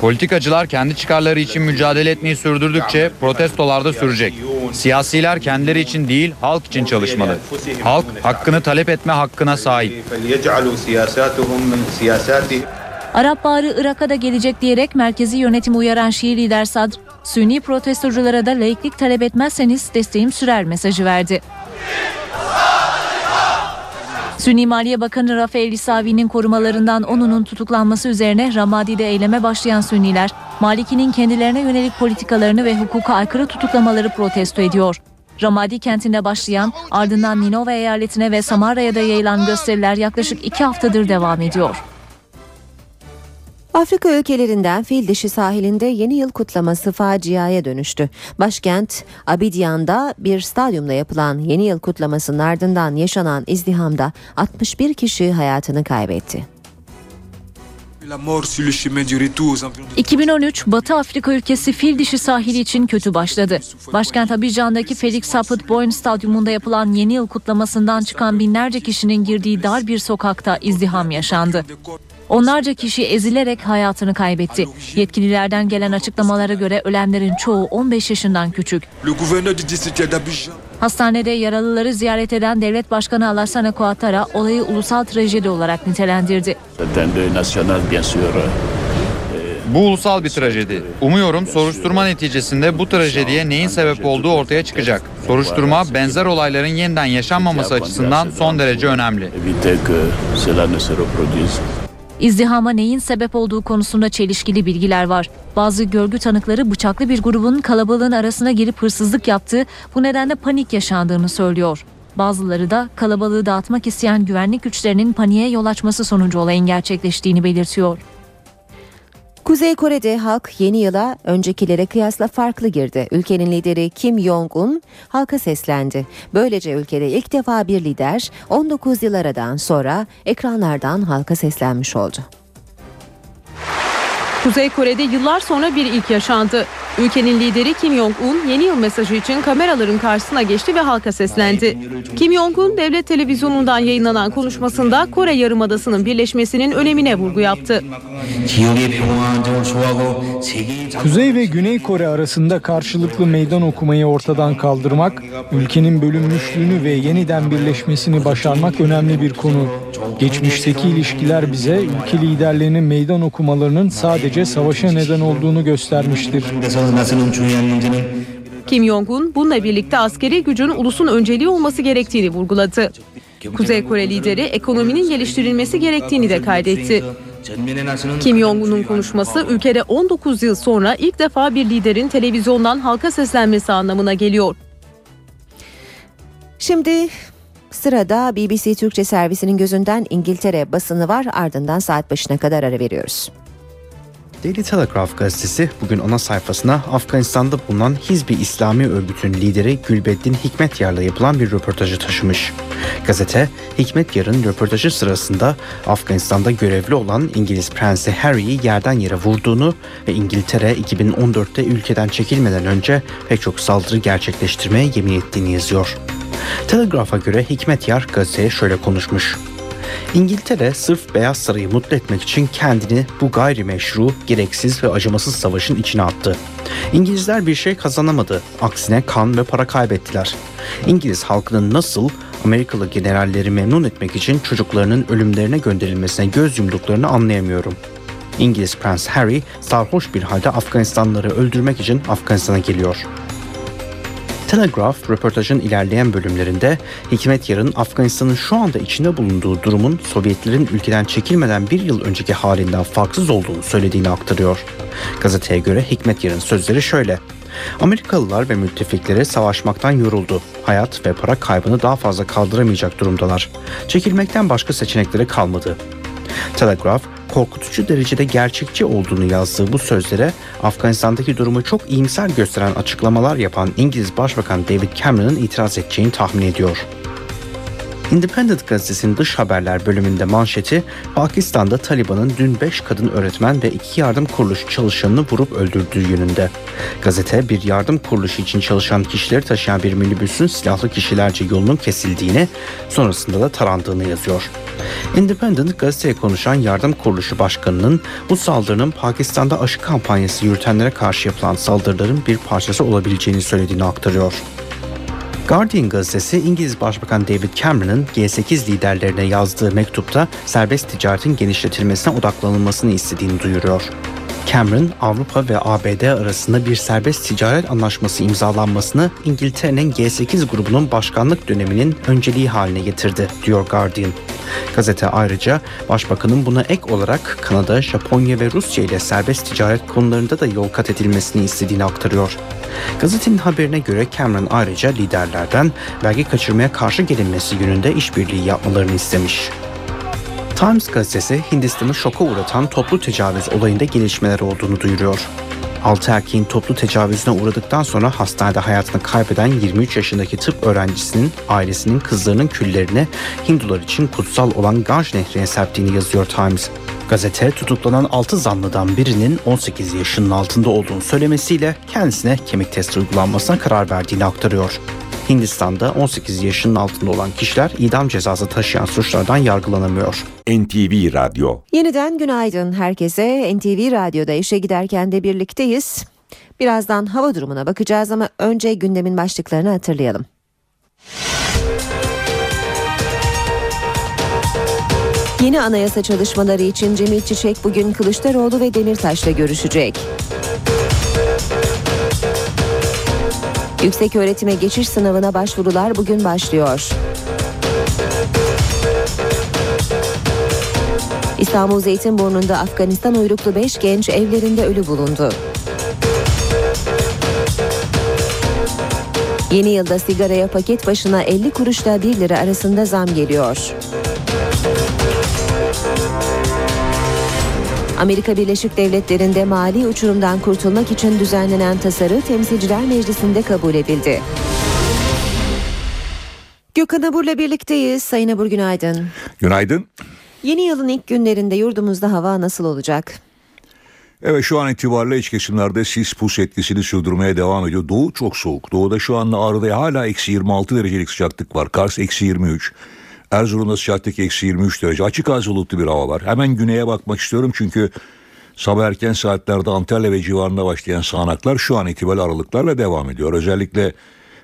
Politikacılar kendi çıkarları için mücadele etmeyi sürdürdükçe protestolar da sürecek. Siyasiler kendileri için değil halk için çalışmalı. Halk hakkını talep etme hakkına sahip. Arap Baharı Irak'a da gelecek diyerek merkezi yönetimi uyaran Şii lider Sadr, Sünni protestoculara da laiklik talep etmezseniz desteğim sürer mesajı verdi. Sünni Maliye Bakanı Rafael İsavi'nin korumalarından onunun tutuklanması üzerine Ramadi'de eyleme başlayan Sünniler, Maliki'nin kendilerine yönelik politikalarını ve hukuka aykırı tutuklamaları protesto ediyor. Ramadi kentinde başlayan ardından Ninova eyaletine ve Samara'ya da yayılan gösteriler yaklaşık iki haftadır devam ediyor. Afrika ülkelerinden fil dişi sahilinde yeni yıl kutlaması faciaya dönüştü. Başkent Abidjan'da bir stadyumda yapılan yeni yıl kutlamasının ardından yaşanan izdihamda 61 kişi hayatını kaybetti. 2013 Batı Afrika ülkesi fil dişi sahili için kötü başladı. Başkent Abidjan'daki Felix Saput Boyne Stadyumunda yapılan yeni yıl kutlamasından çıkan binlerce kişinin girdiği dar bir sokakta izdiham yaşandı. Onlarca kişi ezilerek hayatını kaybetti. Yetkililerden gelen açıklamalara göre ölenlerin çoğu 15 yaşından küçük. Hastanede yaralıları ziyaret eden Devlet Başkanı Alassane Ouattara olayı ulusal trajedi olarak nitelendirdi. Bu ulusal bir trajedi. Umuyorum soruşturma neticesinde bu trajediye neyin sebep olduğu ortaya çıkacak. Soruşturma benzer olayların yeniden yaşanmaması açısından son derece önemli. İzdihama neyin sebep olduğu konusunda çelişkili bilgiler var. Bazı görgü tanıkları bıçaklı bir grubun kalabalığın arasına girip hırsızlık yaptığı, bu nedenle panik yaşandığını söylüyor. Bazıları da kalabalığı dağıtmak isteyen güvenlik güçlerinin paniğe yol açması sonucu olayın gerçekleştiğini belirtiyor. Kuzey Kore'de halk yeni yıla öncekilere kıyasla farklı girdi. Ülkenin lideri Kim Jong-un halka seslendi. Böylece ülkede ilk defa bir lider 19 yıl aradan sonra ekranlardan halka seslenmiş oldu. Kuzey Kore'de yıllar sonra bir ilk yaşandı. Ülkenin lideri Kim Jong-un yeni yıl mesajı için kameraların karşısına geçti ve halka seslendi. Kim Jong-un devlet televizyonundan yayınlanan konuşmasında Kore Yarımadası'nın birleşmesinin önemine vurgu yaptı. Kuzey ve Güney Kore arasında karşılıklı meydan okumayı ortadan kaldırmak, ülkenin bölünmüşlüğünü ve yeniden birleşmesini başarmak önemli bir konu. Geçmişteki ilişkiler bize ülke liderlerinin meydan okumalarının sadece savaşa neden olduğunu göstermiştir. Kim Jong-un bununla birlikte askeri gücün ulusun önceliği olması gerektiğini vurguladı. Kuzey Kore lideri ekonominin geliştirilmesi gerektiğini de kaydetti. Kim Jong-un'un konuşması ülkede 19 yıl sonra ilk defa bir liderin televizyondan halka seslenmesi anlamına geliyor. Şimdi sırada BBC Türkçe servisinin gözünden İngiltere basını var ardından saat başına kadar ara veriyoruz. Daily Telegraph gazetesi bugün ana sayfasına Afganistan'da bulunan Hizbi İslami örgütün lideri Gülbeddin Hikmetyar'la yapılan bir röportajı taşımış. Gazete, Hikmetyar'ın röportajı sırasında Afganistan'da görevli olan İngiliz Prensi Harry'i yerden yere vurduğunu ve İngiltere 2014'te ülkeden çekilmeden önce pek çok saldırı gerçekleştirmeye yemin ettiğini yazıyor. Telegraph'a göre Hikmetyar gazeteye şöyle konuşmuş. İngiltere sırf Beyaz Sarayı mutlu etmek için kendini bu gayrimeşru, gereksiz ve acımasız savaşın içine attı. İngilizler bir şey kazanamadı. Aksine kan ve para kaybettiler. İngiliz halkının nasıl Amerikalı generalleri memnun etmek için çocuklarının ölümlerine gönderilmesine göz yumduklarını anlayamıyorum. İngiliz Prens Harry sarhoş bir halde Afganistanlıları öldürmek için Afganistan'a geliyor. Telegraph röportajın ilerleyen bölümlerinde Hikmet Yar'ın Afganistan'ın şu anda içinde bulunduğu durumun Sovyetlerin ülkeden çekilmeden bir yıl önceki halinden farksız olduğunu söylediğini aktarıyor. Gazeteye göre Hikmet Yar'ın sözleri şöyle. Amerikalılar ve müttefikleri savaşmaktan yoruldu. Hayat ve para kaybını daha fazla kaldıramayacak durumdalar. Çekilmekten başka seçenekleri kalmadı. Telegraph, korkutucu derecede gerçekçi olduğunu yazdığı bu sözlere Afganistan'daki durumu çok iyimser gösteren açıklamalar yapan İngiliz Başbakan David Cameron'ın itiraz edeceğini tahmin ediyor. Independent gazetesinin dış haberler bölümünde manşeti Pakistan'da Taliban'ın dün 5 kadın öğretmen ve 2 yardım kuruluşu çalışanını vurup öldürdüğü yönünde. Gazete bir yardım kuruluşu için çalışan kişileri taşıyan bir minibüsün silahlı kişilerce yolunun kesildiğini sonrasında da tarandığını yazıyor. Independent gazeteye konuşan yardım kuruluşu başkanının bu saldırının Pakistan'da aşı kampanyası yürütenlere karşı yapılan saldırıların bir parçası olabileceğini söylediğini aktarıyor. Guardian gazetesi İngiliz Başbakan David Cameron'ın G8 liderlerine yazdığı mektupta serbest ticaretin genişletilmesine odaklanılmasını istediğini duyuruyor. Cameron, Avrupa ve ABD arasında bir serbest ticaret anlaşması imzalanmasını İngiltere'nin G8 grubunun başkanlık döneminin önceliği haline getirdi, diyor Guardian. Gazete ayrıca başbakanın buna ek olarak Kanada, Japonya ve Rusya ile serbest ticaret konularında da yol kat edilmesini istediğini aktarıyor. Gazetenin haberine göre Cameron ayrıca liderlerden vergi kaçırmaya karşı gelinmesi yönünde işbirliği yapmalarını istemiş. Times gazetesi Hindistan'ı şoka uğratan toplu tecavüz olayında gelişmeler olduğunu duyuruyor. 6 erkeğin toplu tecavüzüne uğradıktan sonra hastanede hayatını kaybeden 23 yaşındaki tıp öğrencisinin ailesinin kızlarının küllerini Hindular için kutsal olan Ganj Nehri'ne serptiğini yazıyor Times. Gazete tutuklanan 6 zanlıdan birinin 18 yaşının altında olduğunu söylemesiyle kendisine kemik testi uygulanmasına karar verdiğini aktarıyor. Hindistan'da 18 yaşının altında olan kişiler idam cezası taşıyan suçlardan yargılanamıyor. NTV Radyo Yeniden günaydın herkese. NTV Radyo'da işe giderken de birlikteyiz. Birazdan hava durumuna bakacağız ama önce gündemin başlıklarını hatırlayalım. Yeni anayasa çalışmaları için Cemil Çiçek bugün Kılıçdaroğlu ve Demirtaş'la görüşecek. Yüksek öğretime geçiş sınavına başvurular bugün başlıyor. İstanbul Zeytinburnu'nda Afganistan uyruklu 5 genç evlerinde ölü bulundu. Yeni yılda sigaraya paket başına 50 kuruşla 1 lira arasında zam geliyor. Amerika Birleşik Devletleri'nde mali uçurumdan kurtulmak için düzenlenen tasarı Temsilciler Meclisi'nde kabul edildi. Gökhan Abur'la birlikteyiz. Sayın Abur günaydın. Günaydın. Yeni yılın ilk günlerinde yurdumuzda hava nasıl olacak? Evet şu an itibariyle iç kesimlerde sis pus etkisini sürdürmeye devam ediyor. Doğu çok soğuk. Doğuda şu anda Ağrı'da hala eksi 26 derecelik sıcaklık var. Kars eksi 23. Erzurum'da sıcaklık eksi 23 derece. Açık az bulutlu bir hava var. Hemen güneye bakmak istiyorum çünkü sabah erken saatlerde Antalya ve civarında başlayan sağanaklar şu an itibariyle aralıklarla devam ediyor. Özellikle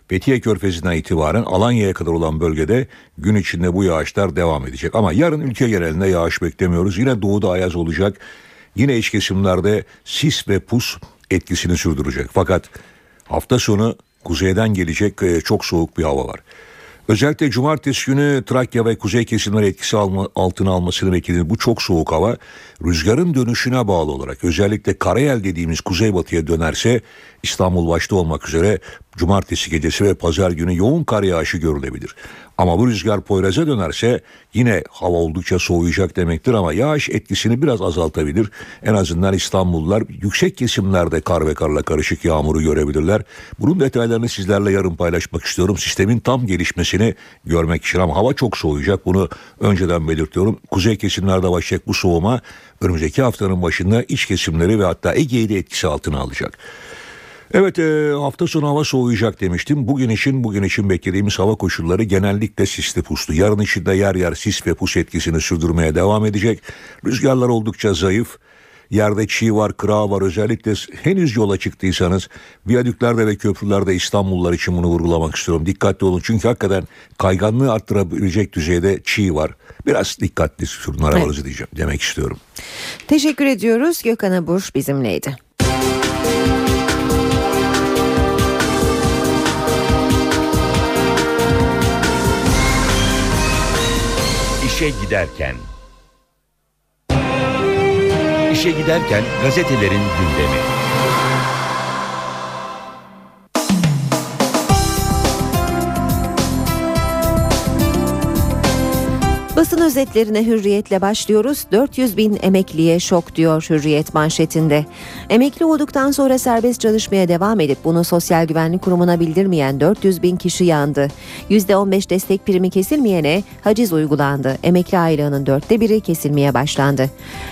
Fethiye Körfezi'nden itibaren Alanya'ya kadar olan bölgede gün içinde bu yağışlar devam edecek. Ama yarın ülke genelinde yağış beklemiyoruz. Yine doğuda ayaz olacak. Yine iç kesimlerde sis ve pus etkisini sürdürecek. Fakat hafta sonu kuzeyden gelecek e, çok soğuk bir hava var. Özellikle cumartesi günü Trakya ve kuzey kesimler etkisi alma, altına almasını beklediğimiz bu çok soğuk hava rüzgarın dönüşüne bağlı olarak özellikle karayel dediğimiz kuzeybatıya dönerse İstanbul başta olmak üzere cumartesi gecesi ve pazar günü yoğun kar yağışı görülebilir. Ama bu rüzgar Poyraz'a dönerse yine hava oldukça soğuyacak demektir ama yağış etkisini biraz azaltabilir. En azından İstanbullular yüksek kesimlerde kar ve karla karışık yağmuru görebilirler. Bunun detaylarını sizlerle yarın paylaşmak istiyorum. Sistemin tam gelişmesini görmek için ama hava çok soğuyacak. Bunu önceden belirtiyorum. Kuzey kesimlerde başlayacak bu soğuma önümüzdeki haftanın başında iç kesimleri ve hatta Ege'yi de etkisi altına alacak. Evet e, hafta sonu hava soğuyacak demiştim. Bugün için bugün için beklediğimiz hava koşulları genellikle sisli puslu. Yarın için de yer yer sis ve pus etkisini sürdürmeye devam edecek. Rüzgarlar oldukça zayıf. Yerde çiğ var, kıra var. Özellikle henüz yola çıktıysanız viyadüklerde ve köprülerde İstanbullular için bunu vurgulamak istiyorum. Dikkatli olun çünkü hakikaten kayganlığı arttırabilecek düzeyde çiğ var. Biraz dikkatli sürün arabanızı Evet. diyeceğim demek istiyorum. Teşekkür ediyoruz. Gökhan Abur bizimleydi. İşe giderken. İşe giderken gazetelerin gündemi. Basın özetlerine hürriyetle başlıyoruz. 400 bin emekliye şok diyor hürriyet manşetinde. Emekli olduktan sonra serbest çalışmaya devam edip bunu Sosyal Güvenlik Kurumu'na bildirmeyen 400 bin kişi yandı. %15 destek primi kesilmeyene haciz uygulandı. Emekli aylığının dörtte biri kesilmeye başlandı.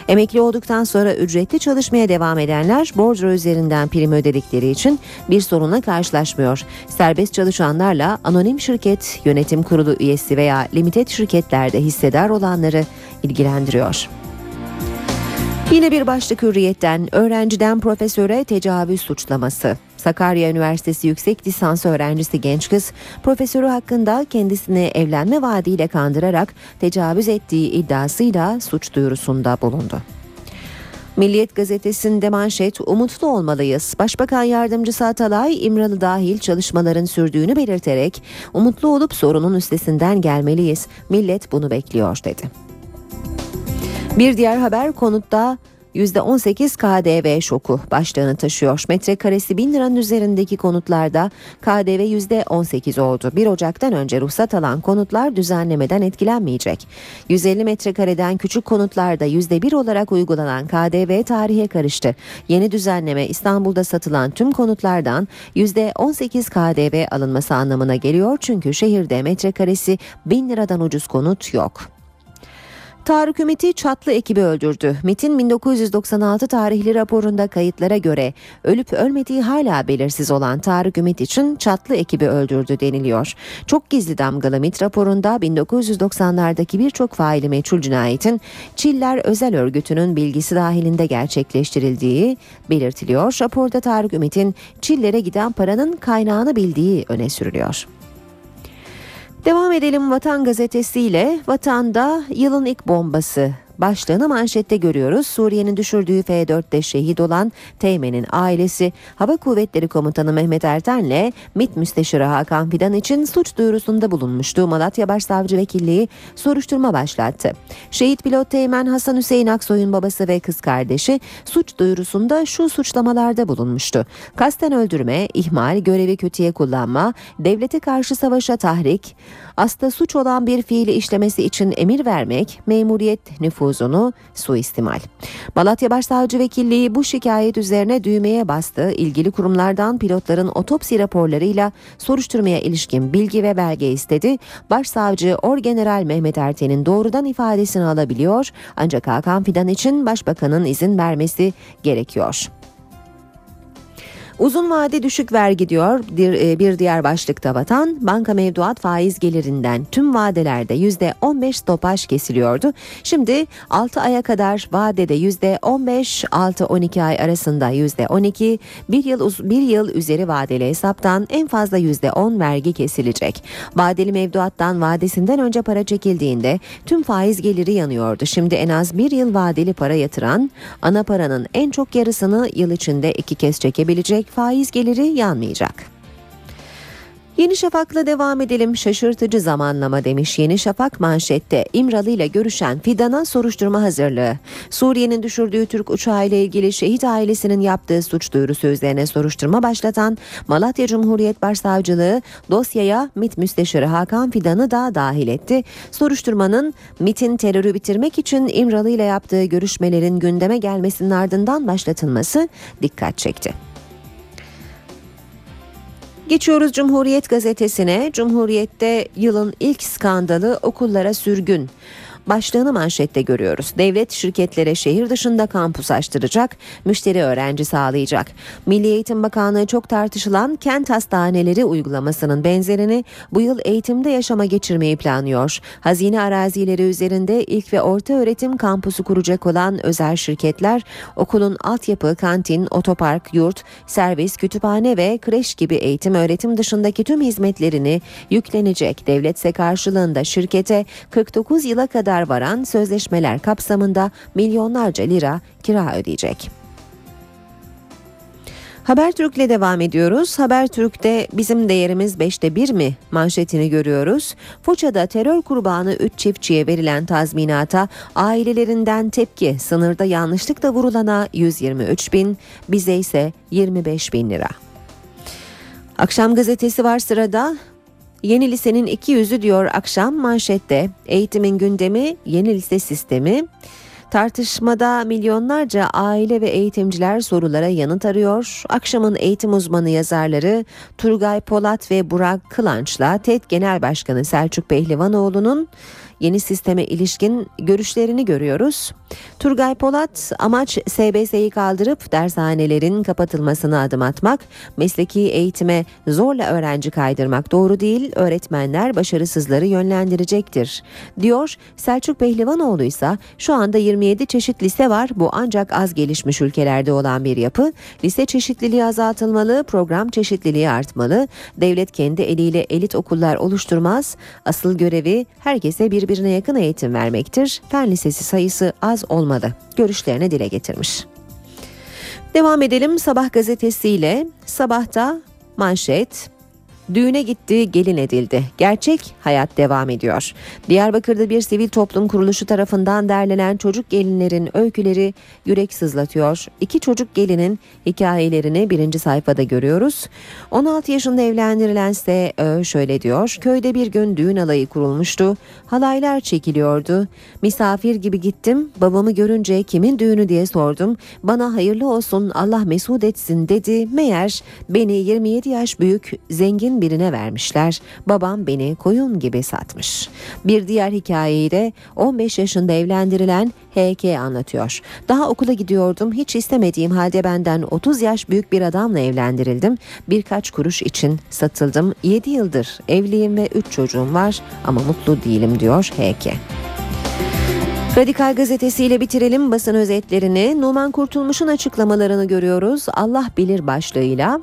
Emekli olduktan sonra ücretli çalışmaya devam edenler bordro üzerinden prim ödedikleri için bir sorunla karşılaşmıyor. Serbest çalışanlarla anonim şirket yönetim kurulu üyesi veya limited şirketlerde hissedar olanları ilgilendiriyor. Yine bir başlık hürriyetten öğrenciden profesöre tecavüz suçlaması. Sakarya Üniversitesi yüksek lisans öğrencisi genç kız profesörü hakkında kendisini evlenme vaadiyle kandırarak tecavüz ettiği iddiasıyla suç duyurusunda bulundu. Milliyet gazetesinde manşet umutlu olmalıyız. Başbakan yardımcısı Atalay İmralı dahil çalışmaların sürdüğünü belirterek umutlu olup sorunun üstesinden gelmeliyiz. Millet bunu bekliyor dedi. Bir diğer haber konutta %18 KDV şoku başlığını taşıyor. Metrekaresi 1000 liranın üzerindeki konutlarda KDV %18 oldu. 1 Ocak'tan önce ruhsat alan konutlar düzenlemeden etkilenmeyecek. 150 metrekareden küçük konutlarda %1 olarak uygulanan KDV tarihe karıştı. Yeni düzenleme İstanbul'da satılan tüm konutlardan %18 KDV alınması anlamına geliyor. Çünkü şehirde metrekaresi 1000 liradan ucuz konut yok. Tarık Ümit'i Çatlı ekibi öldürdü. MIT'in 1996 tarihli raporunda kayıtlara göre ölüp ölmediği hala belirsiz olan Tarık Ümit için Çatlı ekibi öldürdü deniliyor. Çok gizli damgalı MIT raporunda 1990'lardaki birçok faili meçhul cinayetin Çiller Özel Örgütü'nün bilgisi dahilinde gerçekleştirildiği belirtiliyor. Raporda Tarık Ümit'in Çillere giden paranın kaynağını bildiği öne sürülüyor. Devam edelim Vatan Gazetesi ile. Vatan'da yılın ilk bombası başlığını manşette görüyoruz. Suriye'nin düşürdüğü F-4'te şehit olan Teğmen'in ailesi Hava Kuvvetleri Komutanı Mehmet Erten'le MİT Müsteşarı Hakan Fidan için suç duyurusunda bulunmuştu. Malatya Başsavcı Vekilliği soruşturma başlattı. Şehit pilot Teğmen Hasan Hüseyin Aksoy'un babası ve kız kardeşi suç duyurusunda şu suçlamalarda bulunmuştu. Kasten öldürme, ihmal, görevi kötüye kullanma, devlete karşı savaşa tahrik, asla suç olan bir fiili işlemesi için emir vermek, memuriyet nüfuzunu suistimal. Malatya Başsavcı Vekilliği bu şikayet üzerine düğmeye bastı. İlgili kurumlardan pilotların otopsi raporlarıyla soruşturmaya ilişkin bilgi ve belge istedi. Başsavcı Orgeneral Mehmet Erten'in doğrudan ifadesini alabiliyor ancak Hakan Fidan için başbakanın izin vermesi gerekiyor. Uzun vade düşük vergi diyor bir, e, bir diğer başlıkta vatan banka mevduat faiz gelirinden tüm vadelerde %15 stopaj kesiliyordu. Şimdi 6 aya kadar vadede %15 6-12 ay arasında %12 bir yıl uz- bir yıl üzeri vadeli hesaptan en fazla %10 vergi kesilecek. Vadeli mevduattan vadesinden önce para çekildiğinde tüm faiz geliri yanıyordu. Şimdi en az bir yıl vadeli para yatıran ana paranın en çok yarısını yıl içinde iki kez çekebilecek faiz geliri yanmayacak. Yeni Şafak'la devam edelim. Şaşırtıcı zamanlama demiş Yeni Şafak manşette. İmralı ile görüşen Fidan'a soruşturma hazırlığı. Suriye'nin düşürdüğü Türk uçağı ile ilgili şehit ailesinin yaptığı suç duyurusu üzerine soruşturma başlatan Malatya Cumhuriyet Başsavcılığı dosyaya MİT Müsteşarı Hakan Fidan'ı da dahil etti. Soruşturmanın MİT'in terörü bitirmek için İmralı ile yaptığı görüşmelerin gündeme gelmesinin ardından başlatılması dikkat çekti. Geçiyoruz Cumhuriyet gazetesine. Cumhuriyet'te yılın ilk skandalı okullara sürgün. Başlığını manşette görüyoruz. Devlet şirketlere şehir dışında kampus açtıracak, müşteri öğrenci sağlayacak. Milli Eğitim Bakanlığı çok tartışılan kent hastaneleri uygulamasının benzerini bu yıl eğitimde yaşama geçirmeyi planlıyor. Hazine arazileri üzerinde ilk ve orta öğretim kampusu kuracak olan özel şirketler okulun altyapı, kantin, otopark, yurt, servis, kütüphane ve kreş gibi eğitim öğretim dışındaki tüm hizmetlerini yüklenecek. Devletse karşılığında şirkete 49 yıla kadar varan sözleşmeler kapsamında milyonlarca lira kira ödeyecek. Habertürk'le devam ediyoruz. Habertürk'te bizim değerimiz 5'te 1 mi manşetini görüyoruz. Foça'da terör kurbanı 3 çiftçiye verilen tazminata ailelerinden tepki. Sınırda yanlışlıkla vurulana 123 bin, bize ise 25 bin lira. Akşam gazetesi var sırada. Yeni lisenin iki yüzü diyor akşam manşette. Eğitimin gündemi yeni lise sistemi. Tartışmada milyonlarca aile ve eğitimciler sorulara yanıt arıyor. Akşamın eğitim uzmanı yazarları Turgay Polat ve Burak Kılanç'la TED Genel Başkanı Selçuk Pehlivanoğlu'nun yeni sisteme ilişkin görüşlerini görüyoruz. Turgay Polat amaç SBS'yi kaldırıp dershanelerin kapatılmasına adım atmak, mesleki eğitime zorla öğrenci kaydırmak doğru değil, öğretmenler başarısızları yönlendirecektir, diyor. Selçuk Pehlivanoğlu ise şu anda 27 çeşit lise var, bu ancak az gelişmiş ülkelerde olan bir yapı. Lise çeşitliliği azaltılmalı, program çeşitliliği artmalı, devlet kendi eliyle elit okullar oluşturmaz, asıl görevi herkese birbirine yakın eğitim vermektir. Fen lisesi sayısı az olmadı. Görüşlerini dile getirmiş. Devam edelim Sabah gazetesiyle. Sabahta manşet Düğüne gitti, gelin edildi. Gerçek hayat devam ediyor. Diyarbakır'da bir sivil toplum kuruluşu tarafından derlenen çocuk gelinlerin öyküleri yürek sızlatıyor. İki çocuk gelinin hikayelerini birinci sayfada görüyoruz. 16 yaşında evlendirilen S.Ö. şöyle diyor. Köyde bir gün düğün alayı kurulmuştu. Halaylar çekiliyordu. Misafir gibi gittim. Babamı görünce kimin düğünü diye sordum. Bana hayırlı olsun Allah mesut etsin dedi. Meğer beni 27 yaş büyük zengin birine vermişler. Babam beni koyun gibi satmış. Bir diğer hikayeyi de 15 yaşında evlendirilen HK anlatıyor. Daha okula gidiyordum. Hiç istemediğim halde benden 30 yaş büyük bir adamla evlendirildim. Birkaç kuruş için satıldım. 7 yıldır evliyim ve 3 çocuğum var ama mutlu değilim diyor HK. Radikal gazetesiyle bitirelim basın özetlerini. Numan Kurtulmuş'un açıklamalarını görüyoruz. Allah bilir başlığıyla.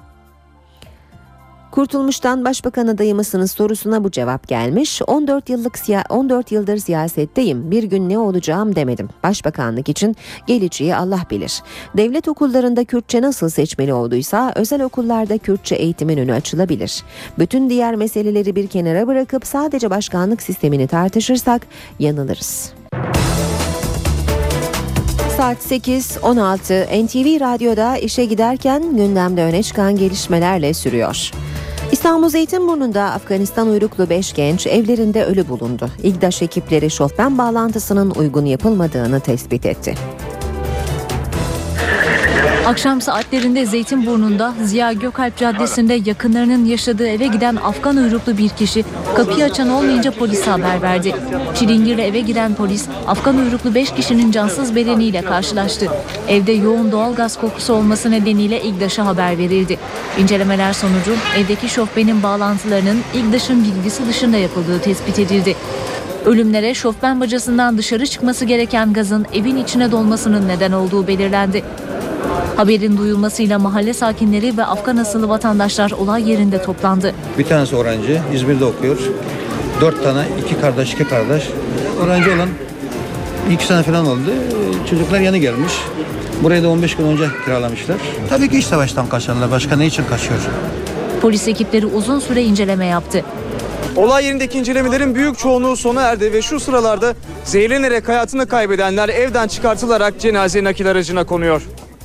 Kurtulmuş'tan başbakan adayı mısınız sorusuna bu cevap gelmiş. 14 yıllık siya 14 yıldır siyasetteyim. Bir gün ne olacağım demedim. Başbakanlık için geleceği Allah bilir. Devlet okullarında Kürtçe nasıl seçmeli olduysa özel okullarda Kürtçe eğitimin önü açılabilir. Bütün diğer meseleleri bir kenara bırakıp sadece başkanlık sistemini tartışırsak yanılırız. Saat 8.16 NTV Radyo'da işe giderken gündemde öne çıkan gelişmelerle sürüyor. İstanbul Zeytinburnu'nda Afganistan uyruklu 5 genç evlerinde ölü bulundu. İGDAŞ ekipleri şofben bağlantısının uygun yapılmadığını tespit etti. Akşam saatlerinde Zeytinburnu'nda Ziya Gökalp Caddesi'nde yakınlarının yaşadığı eve giden Afgan uyruklu bir kişi kapıyı açan olmayınca polise haber verdi. Çilingir'le eve giren polis Afgan uyruklu 5 kişinin cansız bedeniyle karşılaştı. Evde yoğun doğalgaz kokusu olması nedeniyle İGDAŞ'a haber verildi. İncelemeler sonucu evdeki şofbenin bağlantılarının İGDAŞ'ın bilgisi dışında yapıldığı tespit edildi. Ölümlere şofben bacasından dışarı çıkması gereken gazın evin içine dolmasının neden olduğu belirlendi. Haberin duyulmasıyla mahalle sakinleri ve Afgan asıllı vatandaşlar olay yerinde toplandı. Bir tanesi öğrenci, İzmir'de okuyor. Dört tane, iki kardeş, iki kardeş. Öğrenci olan iki sene falan oldu. Çocuklar yeni gelmiş. Burayı da 15 gün önce kiralamışlar. Tabii ki iç savaştan kaçanlar. Başka ne için kaçıyor? Polis ekipleri uzun süre inceleme yaptı. Olay yerindeki incelemelerin büyük çoğunluğu sona erdi ve şu sıralarda zehirlenerek hayatını kaybedenler evden çıkartılarak cenaze nakil aracına konuyor.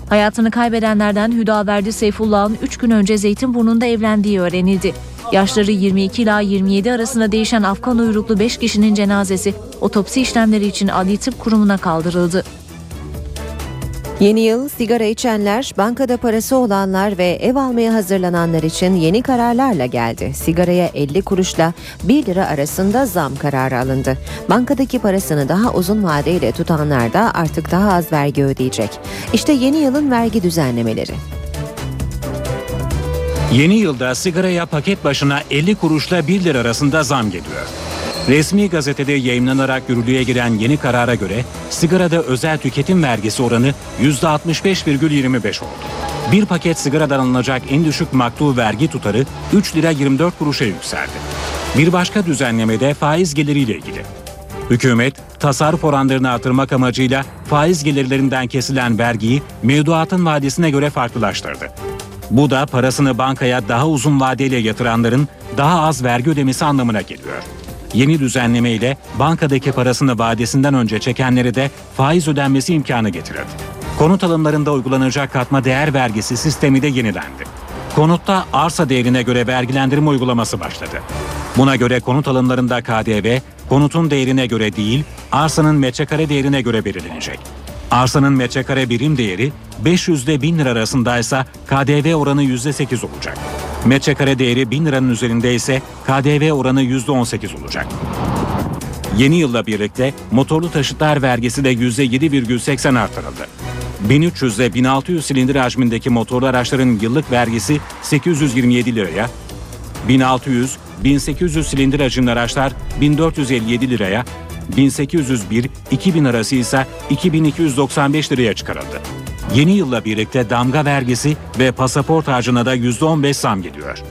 Hayatını kaybedenlerden Hüdaverdi Seyfullah'ın 3 gün önce Zeytinburnu'nda evlendiği öğrenildi. Yaşları 22 ila 27 arasında değişen Afgan uyruklu 5 kişinin cenazesi otopsi işlemleri için Adli Tıp Kurumu'na kaldırıldı. Yeni yıl sigara içenler, bankada parası olanlar ve ev almaya hazırlananlar için yeni kararlarla geldi. Sigaraya 50 kuruşla 1 lira arasında zam kararı alındı. Bankadaki parasını daha uzun vadeyle tutanlar da artık daha az vergi ödeyecek. İşte yeni yılın vergi düzenlemeleri. Yeni yılda sigaraya paket başına 50 kuruşla 1 lira arasında zam geliyor. Resmi gazetede yayınlanarak yürürlüğe giren yeni karara göre sigarada özel tüketim vergisi oranı %65,25 oldu. Bir paket sigaradan alınacak en düşük maktul vergi tutarı 3 lira 24 kuruşa yükseldi. Bir başka düzenlemede faiz geliriyle ilgili. Hükümet tasarruf oranlarını artırmak amacıyla faiz gelirlerinden kesilen vergiyi mevduatın vadesine göre farklılaştırdı. Bu da parasını bankaya daha uzun vadeyle yatıranların daha az vergi ödemesi anlamına geliyor. Yeni düzenleme ile bankadaki parasını vadesinden önce çekenlere de faiz ödenmesi imkanı getirildi. Konut alımlarında uygulanacak katma değer vergisi sistemi de yenilendi. Konutta arsa değerine göre vergilendirme uygulaması başladı. Buna göre konut alımlarında KDV, konutun değerine göre değil, arsanın metrekare değerine göre belirlenecek. Arsanın metrekare birim değeri 500 ile 1000 lira arasındaysa KDV oranı %8 olacak. Metrekare değeri 1000 liranın üzerinde ise KDV oranı %18 olacak. Yeni yılla birlikte motorlu taşıtlar vergisi de %7,80 artırıldı. 1300 ile 1600 silindir hacmindeki motorlu araçların yıllık vergisi 827 liraya, 1600, 1800 silindir hacimli araçlar 1457 liraya, 1801-2000 arası ise 2295 liraya çıkarıldı. Yeni yılla birlikte damga vergisi ve pasaport harcına da %15 zam geliyor.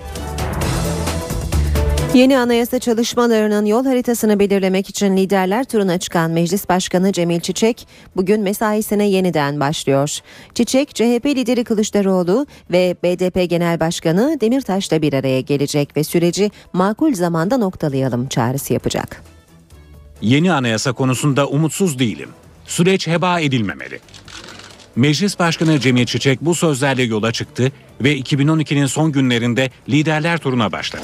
Yeni anayasa çalışmalarının yol haritasını belirlemek için liderler turuna çıkan Meclis Başkanı Cemil Çiçek bugün mesaisine yeniden başlıyor. Çiçek, CHP lideri Kılıçdaroğlu ve BDP Genel Başkanı Demirtaş'la bir araya gelecek ve süreci makul zamanda noktalayalım çağrısı yapacak. Yeni anayasa konusunda umutsuz değilim. Süreç heba edilmemeli. Meclis Başkanı Cemil Çiçek bu sözlerle yola çıktı ve 2012'nin son günlerinde liderler turuna başladı.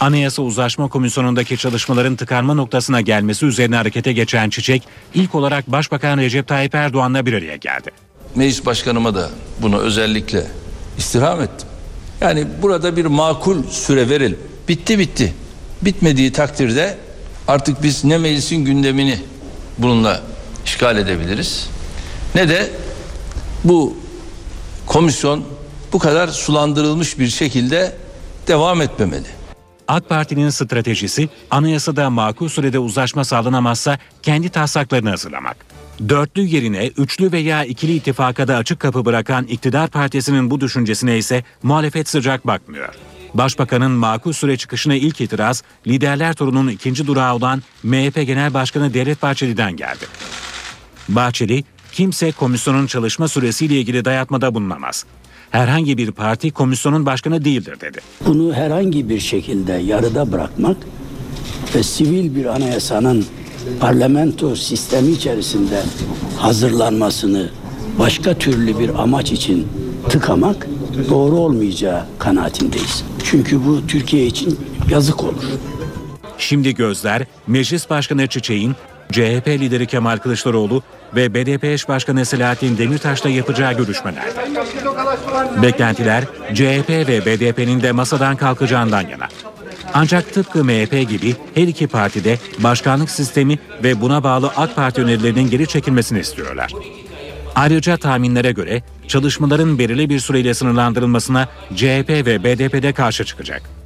Anayasa Uzlaşma Komisyonu'ndaki çalışmaların tıkanma noktasına gelmesi üzerine harekete geçen Çiçek, ilk olarak Başbakan Recep Tayyip Erdoğan'la bir araya geldi. Meclis Başkanıma da bunu özellikle istirham ettim. Yani burada bir makul süre verelim. Bitti bitti. Bitmediği takdirde artık biz ne meclisin gündemini bununla işgal edebiliriz ne de bu komisyon bu kadar sulandırılmış bir şekilde devam etmemeli. AK Parti'nin stratejisi anayasada makul sürede uzlaşma sağlanamazsa kendi taslaklarını hazırlamak. Dörtlü yerine üçlü veya ikili ittifaka da açık kapı bırakan iktidar partisinin bu düşüncesine ise muhalefet sıcak bakmıyor. Başbakanın makul süre çıkışına ilk itiraz liderler turunun ikinci durağı olan MHP Genel Başkanı Devlet Bahçeli'den geldi. Bahçeli, kimse komisyonun çalışma süresiyle ilgili dayatmada bulunamaz. Herhangi bir parti komisyonun başkanı değildir dedi. Bunu herhangi bir şekilde yarıda bırakmak ve sivil bir anayasanın parlamento sistemi içerisinde hazırlanmasını başka türlü bir amaç için tıkamak doğru olmayacağı kanaatindeyiz. Çünkü bu Türkiye için yazık olur. Şimdi gözler Meclis Başkanı Çiçek'in CHP lideri Kemal Kılıçdaroğlu ve BDP eş başkanı Selahattin Demirtaş'la yapacağı görüşmelerde. Beklentiler CHP ve BDP'nin de masadan kalkacağından yana. Ancak tıpkı MHP gibi her iki parti de başkanlık sistemi ve buna bağlı AK Parti önerilerinin geri çekilmesini istiyorlar. Ayrıca tahminlere göre çalışmaların belirli bir süreyle sınırlandırılmasına CHP ve BDP'de karşı çıkacak.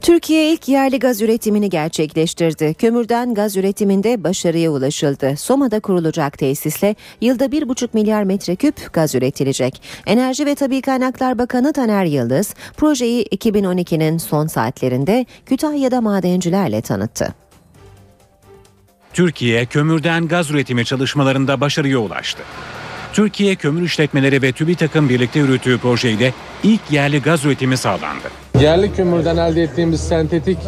Türkiye ilk yerli gaz üretimini gerçekleştirdi. Kömürden gaz üretiminde başarıya ulaşıldı. Soma'da kurulacak tesisle yılda 1,5 milyar metreküp gaz üretilecek. Enerji ve Tabi Kaynaklar Bakanı Taner Yıldız projeyi 2012'nin son saatlerinde Kütahya'da madencilerle tanıttı. Türkiye kömürden gaz üretimi çalışmalarında başarıya ulaştı. Türkiye Kömür İşletmeleri ve TÜBİTAK'ın birlikte yürüttüğü projeyle ilk yerli gaz üretimi sağlandı. Yerli kömürden elde ettiğimiz sentetik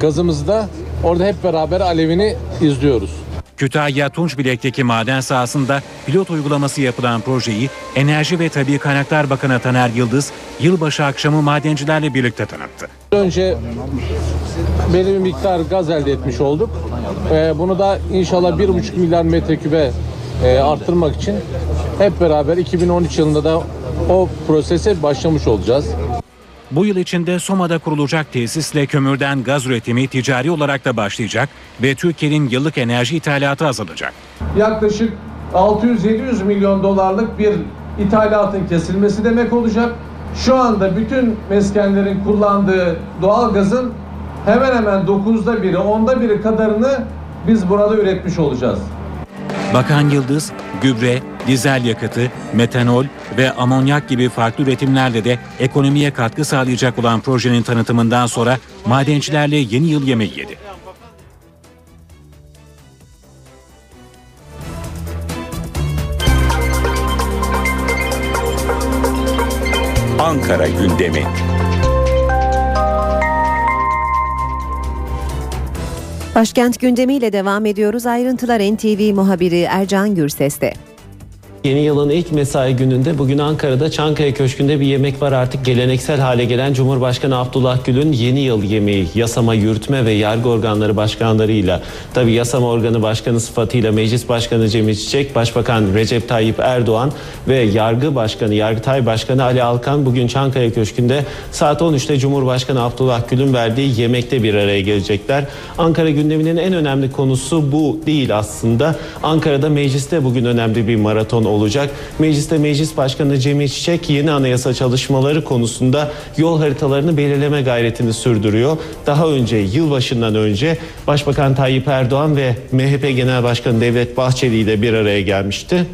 gazımızı da orada hep beraber alevini izliyoruz. Kütahya Tunçbilek'teki maden sahasında pilot uygulaması yapılan projeyi Enerji ve Tabi Kaynaklar Bakanı Taner Yıldız yılbaşı akşamı madencilerle birlikte tanıttı. Önce belli bir miktar gaz elde etmiş olduk. Ee, bunu da inşallah 1,5 milyar metrekübe e, arttırmak için hep beraber 2013 yılında da o prosese başlamış olacağız. Bu yıl içinde Soma'da kurulacak tesisle kömürden gaz üretimi ticari olarak da başlayacak ve Türkiye'nin yıllık enerji ithalatı azalacak. Yaklaşık 600-700 milyon dolarlık bir ithalatın kesilmesi demek olacak. Şu anda bütün meskenlerin kullandığı doğal gazın hemen hemen 9'da biri, 10'da biri kadarını biz burada üretmiş olacağız. Bakan Yıldız, gübre, dizel yakıtı, metanol ve amonyak gibi farklı üretimlerle de ekonomiye katkı sağlayacak olan projenin tanıtımından sonra madencilerle yeni yıl yemeği yedi. Ankara gündemi. Başkent gündemiyle devam ediyoruz. Ayrıntılar NTV muhabiri Ercan Gürses'te. Yeni yılın ilk mesai gününde bugün Ankara'da Çankaya Köşkü'nde bir yemek var artık geleneksel hale gelen Cumhurbaşkanı Abdullah Gül'ün yeni yıl yemeği yasama yürütme ve yargı organları başkanlarıyla tabi yasama organı başkanı sıfatıyla Meclis Başkanı Cemil Çiçek, Başbakan Recep Tayyip Erdoğan ve yargı başkanı Yargıtay Başkanı Ali Alkan bugün Çankaya Köşkü'nde saat 13'te Cumhurbaşkanı Abdullah Gül'ün verdiği yemekte bir araya gelecekler. Ankara gündeminin en önemli konusu bu değil aslında. Ankara'da mecliste bugün önemli bir maraton olacak. Mecliste Meclis Başkanı Cemil Çiçek yeni anayasa çalışmaları konusunda yol haritalarını belirleme gayretini sürdürüyor. Daha önce yılbaşından önce Başbakan Tayyip Erdoğan ve MHP Genel Başkanı Devlet Bahçeli ile bir araya gelmişti.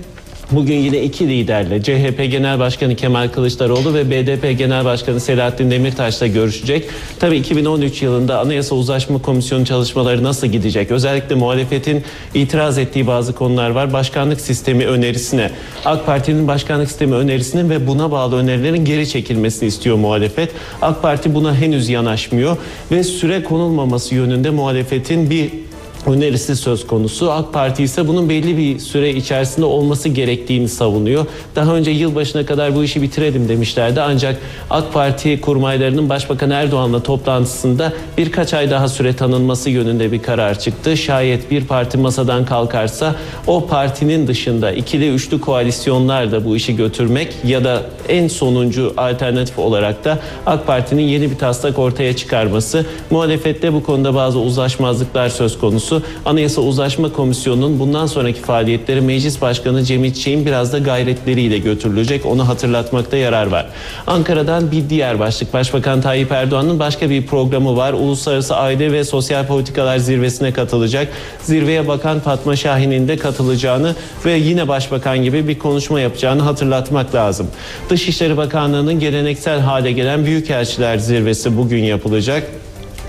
Bugün yine iki liderle CHP Genel Başkanı Kemal Kılıçdaroğlu ve BDP Genel Başkanı Selahattin Demirtaş'la görüşecek. Tabii 2013 yılında Anayasa Uzlaşma Komisyonu çalışmaları nasıl gidecek? Özellikle muhalefetin itiraz ettiği bazı konular var. Başkanlık sistemi önerisine, AK Parti'nin başkanlık sistemi önerisinin ve buna bağlı önerilerin geri çekilmesini istiyor muhalefet. AK Parti buna henüz yanaşmıyor ve süre konulmaması yönünde muhalefetin bir önerisi söz konusu. AK Parti ise bunun belli bir süre içerisinde olması gerektiğini savunuyor. Daha önce yılbaşına kadar bu işi bitirelim demişlerdi. Ancak AK Parti kurmaylarının Başbakan Erdoğan'la toplantısında birkaç ay daha süre tanınması yönünde bir karar çıktı. Şayet bir parti masadan kalkarsa o partinin dışında ikili üçlü koalisyonlar da bu işi götürmek ya da en sonuncu alternatif olarak da AK Parti'nin yeni bir taslak ortaya çıkarması. Muhalefette bu konuda bazı uzlaşmazlıklar söz konusu. Anayasa Uzlaşma Komisyonu'nun bundan sonraki faaliyetleri Meclis Başkanı Cemil Çiğ'in biraz da gayretleriyle götürülecek. Onu hatırlatmakta yarar var. Ankara'dan bir diğer başlık. Başbakan Tayyip Erdoğan'ın başka bir programı var. Uluslararası Aile ve Sosyal Politikalar Zirvesi'ne katılacak. Zirveye Bakan Fatma Şahin'in de katılacağını ve yine başbakan gibi bir konuşma yapacağını hatırlatmak lazım. Dışişleri Bakanlığı'nın geleneksel hale gelen Büyükelçiler Zirvesi bugün yapılacak.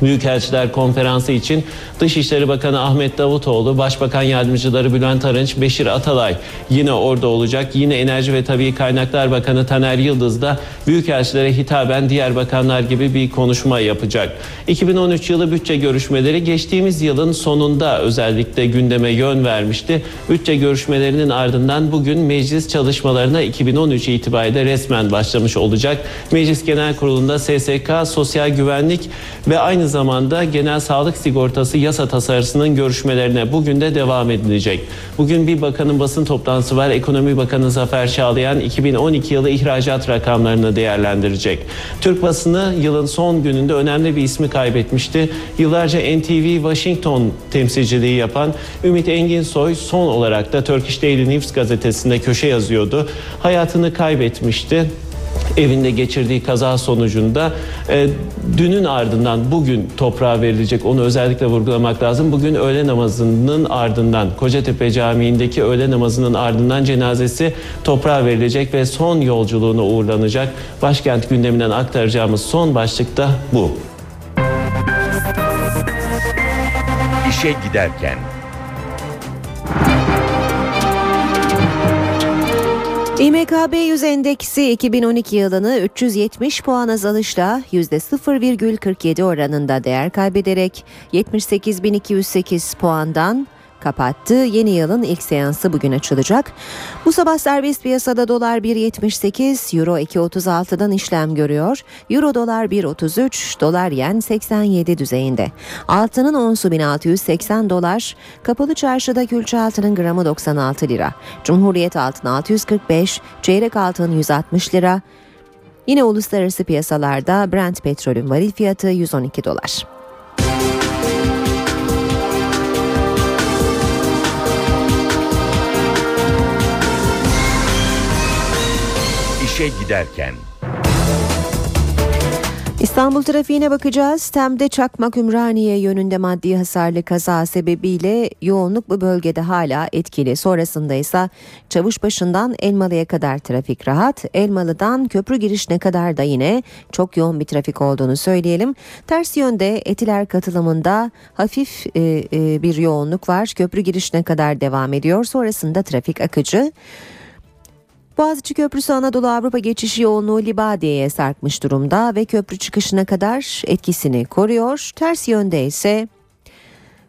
Büyükelçiler Konferansı için Dışişleri Bakanı Ahmet Davutoğlu, Başbakan Yardımcıları Bülent Arınç, Beşir Atalay yine orada olacak. Yine Enerji ve Tabii Kaynaklar Bakanı Taner Yıldız da Büyükelçilere hitaben diğer bakanlar gibi bir konuşma yapacak. 2013 yılı bütçe görüşmeleri geçtiğimiz yılın sonunda özellikle gündeme yön vermişti. Bütçe görüşmelerinin ardından bugün meclis çalışmalarına 2013 itibariyle resmen başlamış olacak. Meclis Genel Kurulu'nda SSK, Sosyal Güvenlik ve aynı zamanda Genel Sağlık Sigortası yasa tasarısının görüşmelerine bugün de devam edilecek. Bugün bir bakanın basın toplantısı var. Ekonomi Bakanı Zafer Çağlayan 2012 yılı ihracat rakamlarını değerlendirecek. Türk basını yılın son gününde önemli bir ismi kaybetmişti. Yıllarca NTV Washington temsilciliği yapan Ümit Enginsoy son olarak da Turkish Daily News gazetesinde köşe yazıyordu. Hayatını kaybetmişti evinde geçirdiği kaza sonucunda e, dünün ardından bugün toprağa verilecek onu özellikle vurgulamak lazım. Bugün öğle namazının ardından Kocatepe Camii'ndeki öğle namazının ardından cenazesi toprağa verilecek ve son yolculuğuna uğurlanacak. Başkent gündeminden aktaracağımız son başlık da bu. İşe giderken İMKB 100 endeksi 2012 yılını 370 puan azalışla %0,47 oranında değer kaybederek 78.208 puandan kapattı. Yeni yılın ilk seansı bugün açılacak. Bu sabah serbest piyasada dolar 1.78, euro 2.36'dan işlem görüyor. Euro dolar 1.33, dolar yen 87 düzeyinde. Altının onsu 1680 dolar, kapalı çarşıda külçe altının gramı 96 lira. Cumhuriyet altın 645, çeyrek altın 160 lira. Yine uluslararası piyasalarda Brent petrolün varil fiyatı 112 dolar. İşe giderken. İstanbul trafiğine bakacağız. Tem'de Çakmak Ümraniye yönünde maddi hasarlı kaza sebebiyle yoğunluk bu bölgede hala etkili. Sonrasında ise Çavuşbaşı'ndan Elmalı'ya kadar trafik rahat. Elmalı'dan köprü girişine kadar da yine çok yoğun bir trafik olduğunu söyleyelim. Ters yönde Etiler katılımında hafif e, e, bir yoğunluk var. Köprü girişine kadar devam ediyor. Sonrasında trafik akıcı. Boğaziçi Köprüsü Anadolu Avrupa geçişi yoğunluğu Libadiye'ye sarkmış durumda ve köprü çıkışına kadar etkisini koruyor. Ters yönde ise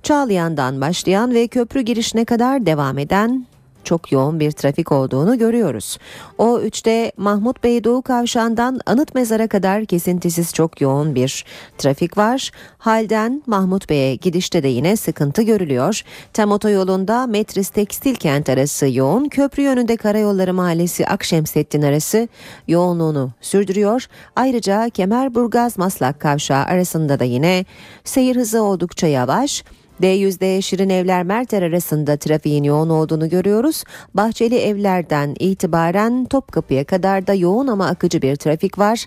Çağlayan'dan başlayan ve köprü girişine kadar devam eden çok yoğun bir trafik olduğunu görüyoruz. O 3'te Mahmut Bey Doğu Kavşağı'ndan Anıt Mezar'a kadar kesintisiz çok yoğun bir trafik var. Halden Mahmut Bey'e gidişte de yine sıkıntı görülüyor. Tem otoyolunda Metris Tekstil Kent arası yoğun. Köprü yönünde Karayolları Mahallesi Akşemsettin arası yoğunluğunu sürdürüyor. Ayrıca Kemerburgaz Maslak Kavşağı arasında da yine seyir hızı oldukça yavaş. D100'de Şirin Evler Merter arasında trafiğin yoğun olduğunu görüyoruz. Bahçeli Evler'den itibaren Topkapı'ya kadar da yoğun ama akıcı bir trafik var.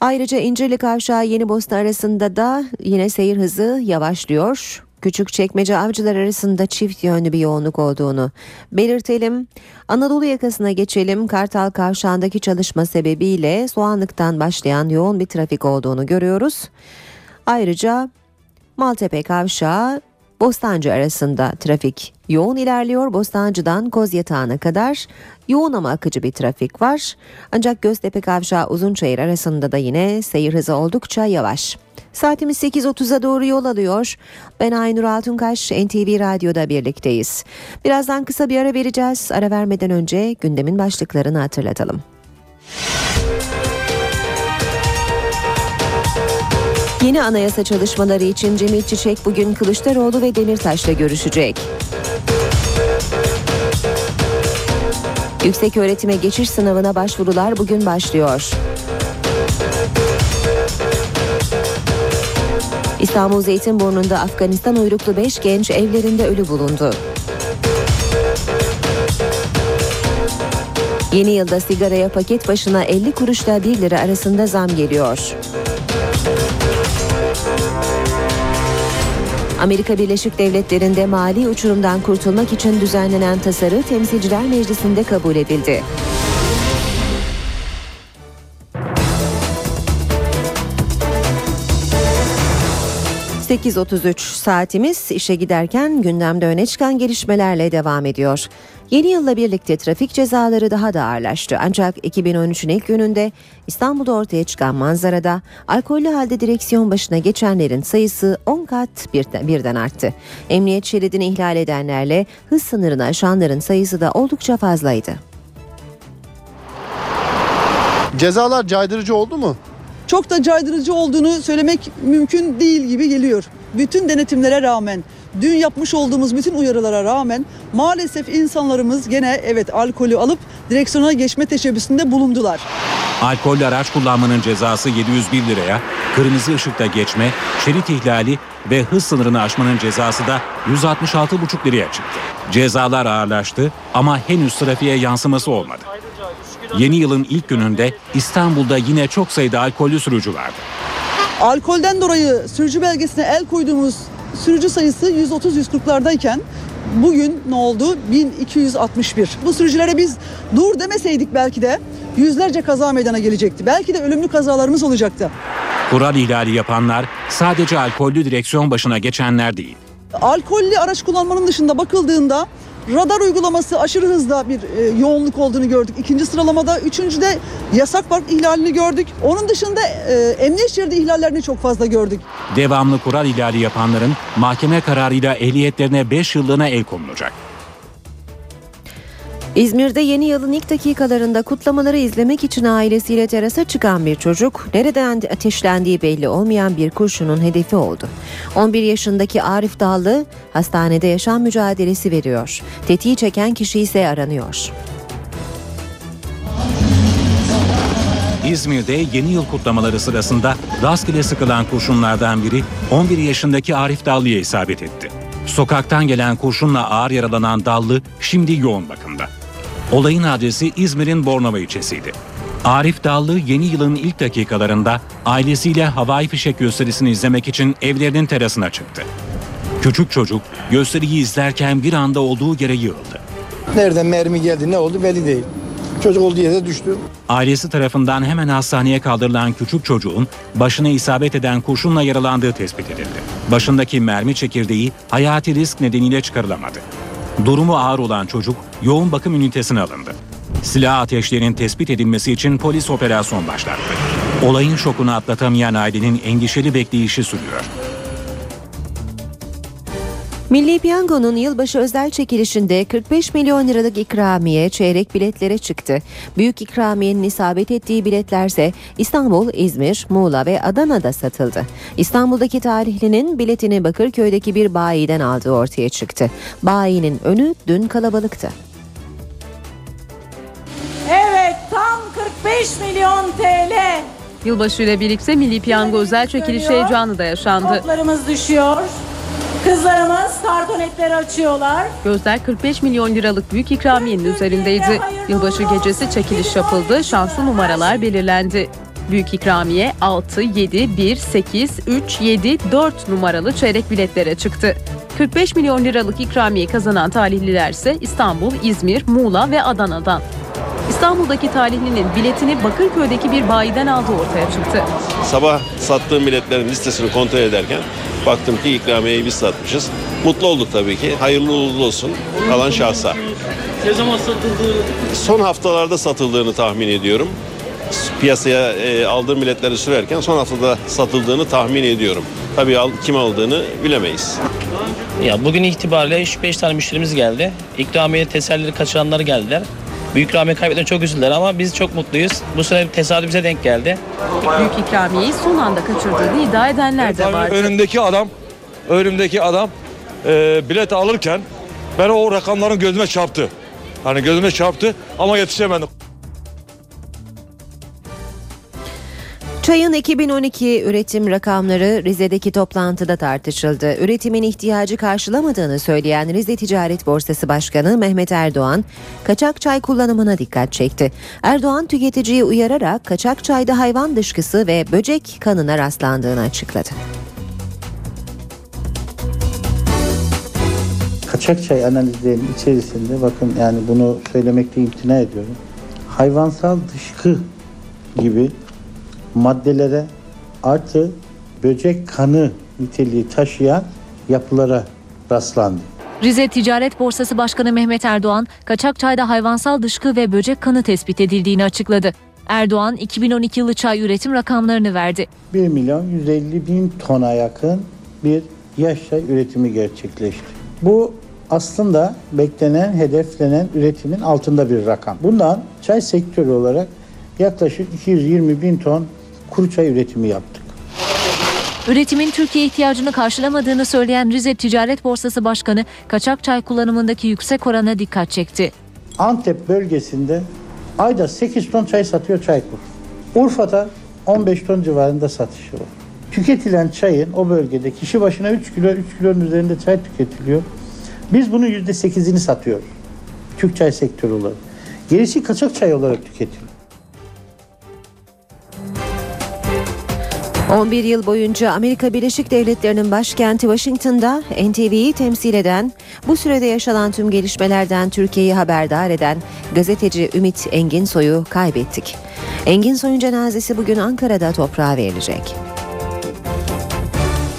Ayrıca İncirli Kavşağı Yeni Bosna arasında da yine seyir hızı yavaşlıyor. Küçük çekmece avcılar arasında çift yönlü bir yoğunluk olduğunu belirtelim. Anadolu yakasına geçelim. Kartal Kavşağı'ndaki çalışma sebebiyle Soğanlık'tan başlayan yoğun bir trafik olduğunu görüyoruz. Ayrıca Maltepe Kavşağı Bostancı arasında trafik yoğun ilerliyor. Bostancı'dan Kozyatağı'na kadar yoğun ama akıcı bir trafik var. Ancak Göztepe Kavşağı Uzunçayır arasında da yine seyir hızı oldukça yavaş. Saatimiz 8.30'a doğru yol alıyor. Ben Aynur Altunkaş, NTV Radyo'da birlikteyiz. Birazdan kısa bir ara vereceğiz. Ara vermeden önce gündemin başlıklarını hatırlatalım. Yeni anayasa çalışmaları için Cemil Çiçek bugün Kılıçdaroğlu ve Demirtaş'la görüşecek. Yüksek öğretime geçiş sınavına başvurular bugün başlıyor. İstanbul Zeytinburnu'nda Afganistan uyruklu 5 genç evlerinde ölü bulundu. Yeni yılda sigaraya paket başına 50 kuruşla 1 lira arasında zam geliyor. Amerika Birleşik Devletleri'nde mali uçurumdan kurtulmak için düzenlenen tasarı Temsilciler Meclisi'nde kabul edildi. ...8.33 saatimiz işe giderken gündemde öne çıkan gelişmelerle devam ediyor. Yeni yılla birlikte trafik cezaları daha da ağırlaştı. Ancak 2013'ün ilk gününde İstanbul'da ortaya çıkan manzarada alkollü halde direksiyon başına geçenlerin sayısı 10 kat birden arttı. Emniyet şeridini ihlal edenlerle hız sınırını aşanların sayısı da oldukça fazlaydı. Cezalar caydırıcı oldu mu? Çok da caydırıcı olduğunu söylemek mümkün değil gibi geliyor. Bütün denetimlere rağmen dün yapmış olduğumuz bütün uyarılara rağmen maalesef insanlarımız gene evet alkolü alıp direksiyona geçme teşebbüsünde bulundular. Alkollü araç kullanmanın cezası 701 liraya, kırmızı ışıkta geçme, şerit ihlali ve hız sınırını aşmanın cezası da 166,5 liraya çıktı. Cezalar ağırlaştı ama henüz trafiğe yansıması olmadı. Yeni yılın ilk gününde İstanbul'da yine çok sayıda alkollü sürücü vardı. Alkolden dolayı sürücü belgesine el koyduğumuz sürücü sayısı 130-140'lardayken bugün ne oldu? 1261. Bu sürücülere biz dur demeseydik belki de yüzlerce kaza meydana gelecekti. Belki de ölümlü kazalarımız olacaktı. Kural ihlali yapanlar sadece alkollü direksiyon başına geçenler değil. Alkollü araç kullanmanın dışında bakıldığında radar uygulaması aşırı hızda bir e, yoğunluk olduğunu gördük. İkinci sıralamada, üçüncüde yasak park ihlalini gördük. Onun dışında e, emniyet şeridi ihlallerini çok fazla gördük. Devamlı kural ihlali yapanların mahkeme kararıyla ehliyetlerine 5 yıllığına el konulacak. İzmir'de yeni yılın ilk dakikalarında kutlamaları izlemek için ailesiyle terasa çıkan bir çocuk, nereden ateşlendiği belli olmayan bir kurşunun hedefi oldu. 11 yaşındaki Arif Dallı hastanede yaşam mücadelesi veriyor. Tetiği çeken kişi ise aranıyor. İzmir'de yeni yıl kutlamaları sırasında rastgele sıkılan kurşunlardan biri 11 yaşındaki Arif Dallı'ya isabet etti. Sokaktan gelen kurşunla ağır yaralanan Dallı şimdi yoğun bakımda. Olayın adresi İzmir'in Bornova ilçesiydi. Arif Dallı yeni yılın ilk dakikalarında ailesiyle havai fişek gösterisini izlemek için evlerinin terasına çıktı. Küçük çocuk gösteriyi izlerken bir anda olduğu yere yığıldı. Nereden mermi geldi ne oldu belli değil. Çocuk olduğu yere düştü. Ailesi tarafından hemen hastaneye kaldırılan küçük çocuğun başına isabet eden kurşunla yaralandığı tespit edildi. Başındaki mermi çekirdeği hayati risk nedeniyle çıkarılamadı. Durumu ağır olan çocuk yoğun bakım ünitesine alındı. Silah ateşlerinin tespit edilmesi için polis operasyon başlattı. Olayın şokunu atlatamayan ailenin endişeli bekleyişi sürüyor. Milli Piyango'nun yılbaşı özel çekilişinde 45 milyon liralık ikramiye çeyrek biletlere çıktı. Büyük ikramiyenin isabet ettiği biletlerse İstanbul, İzmir, Muğla ve Adana'da satıldı. İstanbul'daki tarihlinin biletini Bakırköy'deki bir bayiden aldığı ortaya çıktı. Bayinin önü dün kalabalıktı. Evet tam 45 milyon TL. Yılbaşı ile birlikte Milli Piyango özel çekilişi heyecanı da yaşandı. Toplarımız düşüyor. Kızlarımız kartonetleri açıyorlar. Gözler 45 milyon liralık büyük ikramiyenin üzerindeydi. Yılbaşı gecesi çekiliş yapıldı, şanslı numaralar belirlendi. Büyük ikramiye 6, 7, 1, 8, 3, 7, 4 numaralı çeyrek biletlere çıktı. 45 milyon liralık ikramiye kazanan talihliler ise İstanbul, İzmir, Muğla ve Adana'dan. İstanbul'daki talihlinin biletini Bakırköy'deki bir bayiden aldığı ortaya çıktı. Sabah sattığım biletlerin listesini kontrol ederken baktım ki ikramiyeyi biz satmışız. Mutlu olduk tabii ki. Hayırlı uğurlu olsun alan şahsa. Ne zaman satıldı? Son haftalarda satıldığını tahmin ediyorum. Piyasaya e, aldığım biletleri sürerken son haftada satıldığını tahmin ediyorum. Tabii al, kim aldığını bilemeyiz. Ya bugün itibariyle 3-5 tane müşterimiz geldi. İkramiye tesellileri kaçıranlar geldiler. Büyük ikramiye kaybeden çok üzüldüler ama biz çok mutluyuz. Bu sene tesadüf bize denk geldi. Büyük ikramiyeyi son anda kaçırdığını iddia edenler de vardı. Önümdeki adam, önümdeki adam e, bilet alırken ben o rakamların gözüme çarptı. Hani gözüme çarptı ama yetişemedim. Çayın 2012 üretim rakamları Rize'deki toplantıda tartışıldı. Üretimin ihtiyacı karşılamadığını söyleyen Rize Ticaret Borsası Başkanı Mehmet Erdoğan, kaçak çay kullanımına dikkat çekti. Erdoğan tüketiciyi uyararak kaçak çayda hayvan dışkısı ve böcek kanına rastlandığını açıkladı. Kaçak çay analizlerinin içerisinde bakın yani bunu söylemekte imtina ediyorum. Hayvansal dışkı gibi maddelere artı böcek kanı niteliği taşıyan yapılara rastlandı. Rize Ticaret Borsası Başkanı Mehmet Erdoğan, kaçak çayda hayvansal dışkı ve böcek kanı tespit edildiğini açıkladı. Erdoğan 2012 yılı çay üretim rakamlarını verdi. 1 milyon 150 bin tona yakın bir yaş çay üretimi gerçekleşti. Bu aslında beklenen, hedeflenen üretimin altında bir rakam. Bundan çay sektörü olarak yaklaşık 220 bin ton kuru çay üretimi yaptık. Üretimin Türkiye ihtiyacını karşılamadığını söyleyen Rize Ticaret Borsası Başkanı, kaçak çay kullanımındaki yüksek orana dikkat çekti. Antep bölgesinde ayda 8 ton çay satıyor Çaykur. Urfa'da 15 ton civarında satışı var. Tüketilen çayın o bölgede kişi başına 3 kilo, 3 kilonun üzerinde çay tüketiliyor. Biz bunun %8'ini satıyoruz. Türk çay sektörü olarak. Gerisi kaçak çay olarak tüketiliyor. 11 yıl boyunca Amerika Birleşik Devletleri'nin başkenti Washington'da NTV'yi temsil eden, bu sürede yaşanan tüm gelişmelerden Türkiye'yi haberdar eden gazeteci Ümit Enginsoy'u kaybettik. Enginsoy'un cenazesi bugün Ankara'da toprağa verilecek.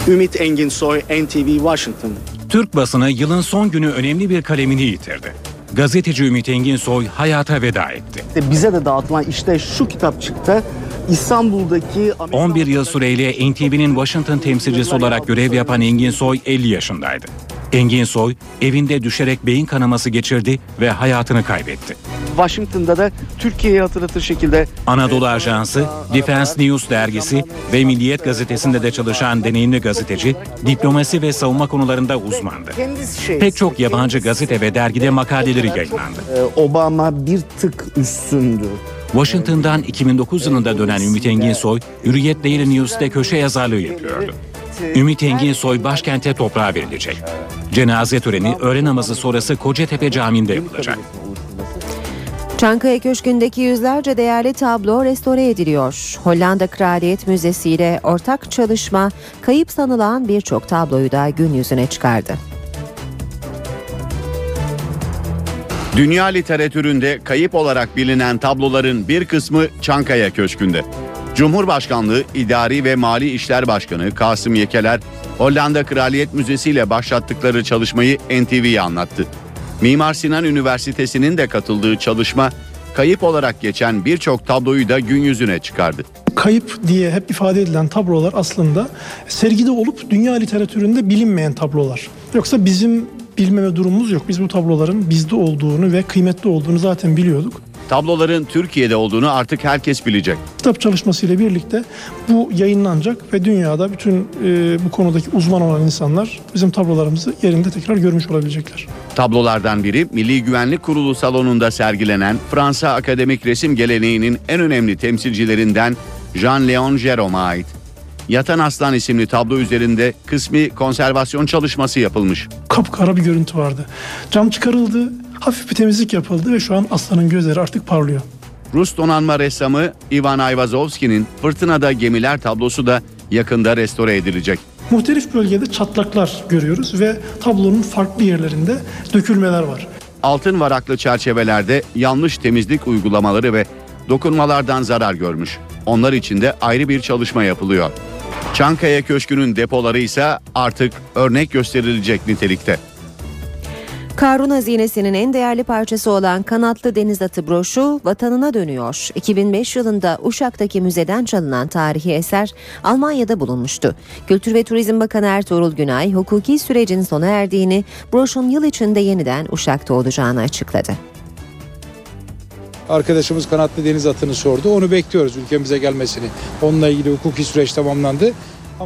Ümit Enginsoy, NTV Washington. Türk basını yılın son günü önemli bir kalemini yitirdi. Gazeteci Ümit Enginsoy hayata veda etti. Bize de dağıtılan işte şu kitap çıktı. İstanbul'daki 11 yıl süreyle NTV'nin Washington temsilcisi olarak görev yapan Engin Soy 50 yaşındaydı. Engin Soy evinde düşerek beyin kanaması geçirdi ve hayatını kaybetti. Washington'da da Türkiye'yi hatırlatır şekilde Anadolu Ajansı, Defense News dergisi ve Milliyet gazetesinde de çalışan deneyimli gazeteci, diplomasi ve savunma konularında uzmandı. Pek çok yabancı gazete ve dergide makaleleri yayınlandı. e, Obama bir tık üstündü. Washington'dan 2009 yılında dönen Ümit Enginsoy, Hürriyet Daily News'te köşe yazarlığı yapıyordu. Ümit Enginsoy başkente toprağa verilecek. Cenaze töreni öğle namazı sonrası Kocatepe Camii'nde yapılacak. Çankaya Köşkü'ndeki yüzlerce değerli tablo restore ediliyor. Hollanda Kraliyet Müzesi ile ortak çalışma kayıp sanılan birçok tabloyu da gün yüzüne çıkardı. Dünya literatüründe kayıp olarak bilinen tabloların bir kısmı Çankaya Köşkü'nde. Cumhurbaşkanlığı İdari ve Mali İşler Başkanı Kasım Yekeler, Hollanda Kraliyet Müzesi ile başlattıkları çalışmayı NTV'ye anlattı. Mimar Sinan Üniversitesi'nin de katıldığı çalışma, kayıp olarak geçen birçok tabloyu da gün yüzüne çıkardı. Kayıp diye hep ifade edilen tablolar aslında sergide olup dünya literatüründe bilinmeyen tablolar. Yoksa bizim bilmeme durumumuz yok. Biz bu tabloların bizde olduğunu ve kıymetli olduğunu zaten biliyorduk. Tabloların Türkiye'de olduğunu artık herkes bilecek. Kitap çalışması ile birlikte bu yayınlanacak ve dünyada bütün e, bu konudaki uzman olan insanlar bizim tablolarımızı yerinde tekrar görmüş olabilecekler. Tablolardan biri Milli Güvenlik Kurulu salonunda sergilenen Fransa akademik resim geleneğinin en önemli temsilcilerinden Jean-Léon Gérôme'a ait. Yatan Aslan isimli tablo üzerinde kısmi konservasyon çalışması yapılmış. Kapkara bir görüntü vardı. Cam çıkarıldı, hafif bir temizlik yapıldı ve şu an aslanın gözleri artık parlıyor. Rus donanma ressamı Ivan Ayvazovski'nin Fırtınada Gemiler tablosu da yakında restore edilecek. Muhtelif bölgede çatlaklar görüyoruz ve tablonun farklı yerlerinde dökülmeler var. Altın varaklı çerçevelerde yanlış temizlik uygulamaları ve dokunmalardan zarar görmüş. Onlar için de ayrı bir çalışma yapılıyor. Çankaya Köşkü'nün depoları ise artık örnek gösterilecek nitelikte. Karun hazinesinin en değerli parçası olan kanatlı deniz atı broşu vatanına dönüyor. 2005 yılında Uşak'taki müzeden çalınan tarihi eser Almanya'da bulunmuştu. Kültür ve Turizm Bakanı Ertuğrul Günay, hukuki sürecin sona erdiğini, broşun yıl içinde yeniden Uşak'ta olacağını açıkladı. Arkadaşımız kanatlı deniz atını sordu. Onu bekliyoruz ülkemize gelmesini. Onunla ilgili hukuki süreç tamamlandı.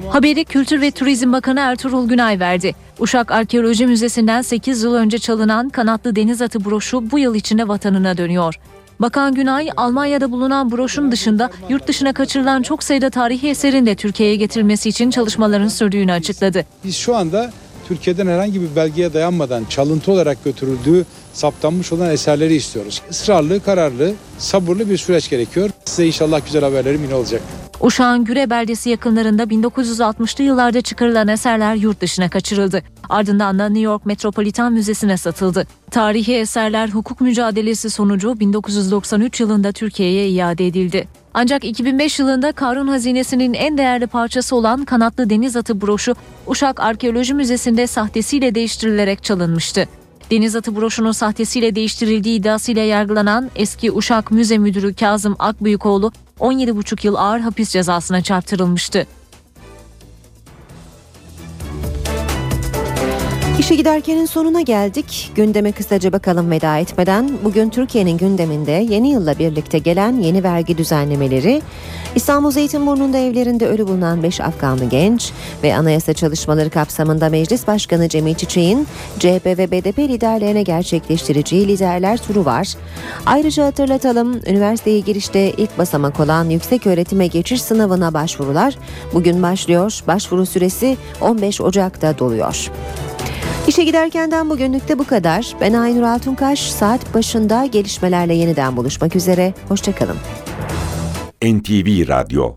Haberi Kültür ve Turizm Bakanı Ertuğrul Günay verdi. Uşak Arkeoloji Müzesi'nden 8 yıl önce çalınan kanatlı deniz atı broşu bu yıl içinde vatanına dönüyor. Bakan Günay, Almanya'da bulunan broşun dışında yurt dışına kaçırılan çok sayıda tarihi eserin de Türkiye'ye getirilmesi için çalışmaların sürdüğünü açıkladı. Biz şu anda Türkiye'den herhangi bir belgeye dayanmadan çalıntı olarak götürüldüğü saptanmış olan eserleri istiyoruz. Israrlı, kararlı, sabırlı bir süreç gerekiyor. Size inşallah güzel haberlerim yine olacak. Uşak'ın Güre beldesi yakınlarında 1960'lı yıllarda çıkarılan eserler yurt dışına kaçırıldı. Ardından da New York Metropolitan Müzesi'ne satıldı. Tarihi eserler hukuk mücadelesi sonucu 1993 yılında Türkiye'ye iade edildi. Ancak 2005 yılında Karun Hazinesi'nin en değerli parçası olan kanatlı deniz atı broşu Uşak Arkeoloji Müzesi'nde sahtesiyle değiştirilerek çalınmıştı. Deniz atı broşunun sahtesiyle değiştirildiği iddiasıyla yargılanan eski Uşak Müze Müdürü Kazım Akbüyükoğlu 17,5 yıl ağır hapis cezasına çarptırılmıştı. İşe giderkenin sonuna geldik. Gündeme kısaca bakalım veda etmeden. Bugün Türkiye'nin gündeminde yeni yılla birlikte gelen yeni vergi düzenlemeleri, İstanbul Zeytinburnu'nda evlerinde ölü bulunan 5 Afganlı genç ve anayasa çalışmaları kapsamında Meclis Başkanı Cemil Çiçek'in CHP ve BDP liderlerine gerçekleştireceği liderler turu var. Ayrıca hatırlatalım, üniversiteye girişte ilk basamak olan yüksek öğretime geçiş sınavına başvurular bugün başlıyor. Başvuru süresi 15 Ocak'ta doluyor. İşe giderkenden bugünlük de bu kadar. Ben Aynur Altunkaş. Saat başında gelişmelerle yeniden buluşmak üzere. Hoşçakalın. NTV Radyo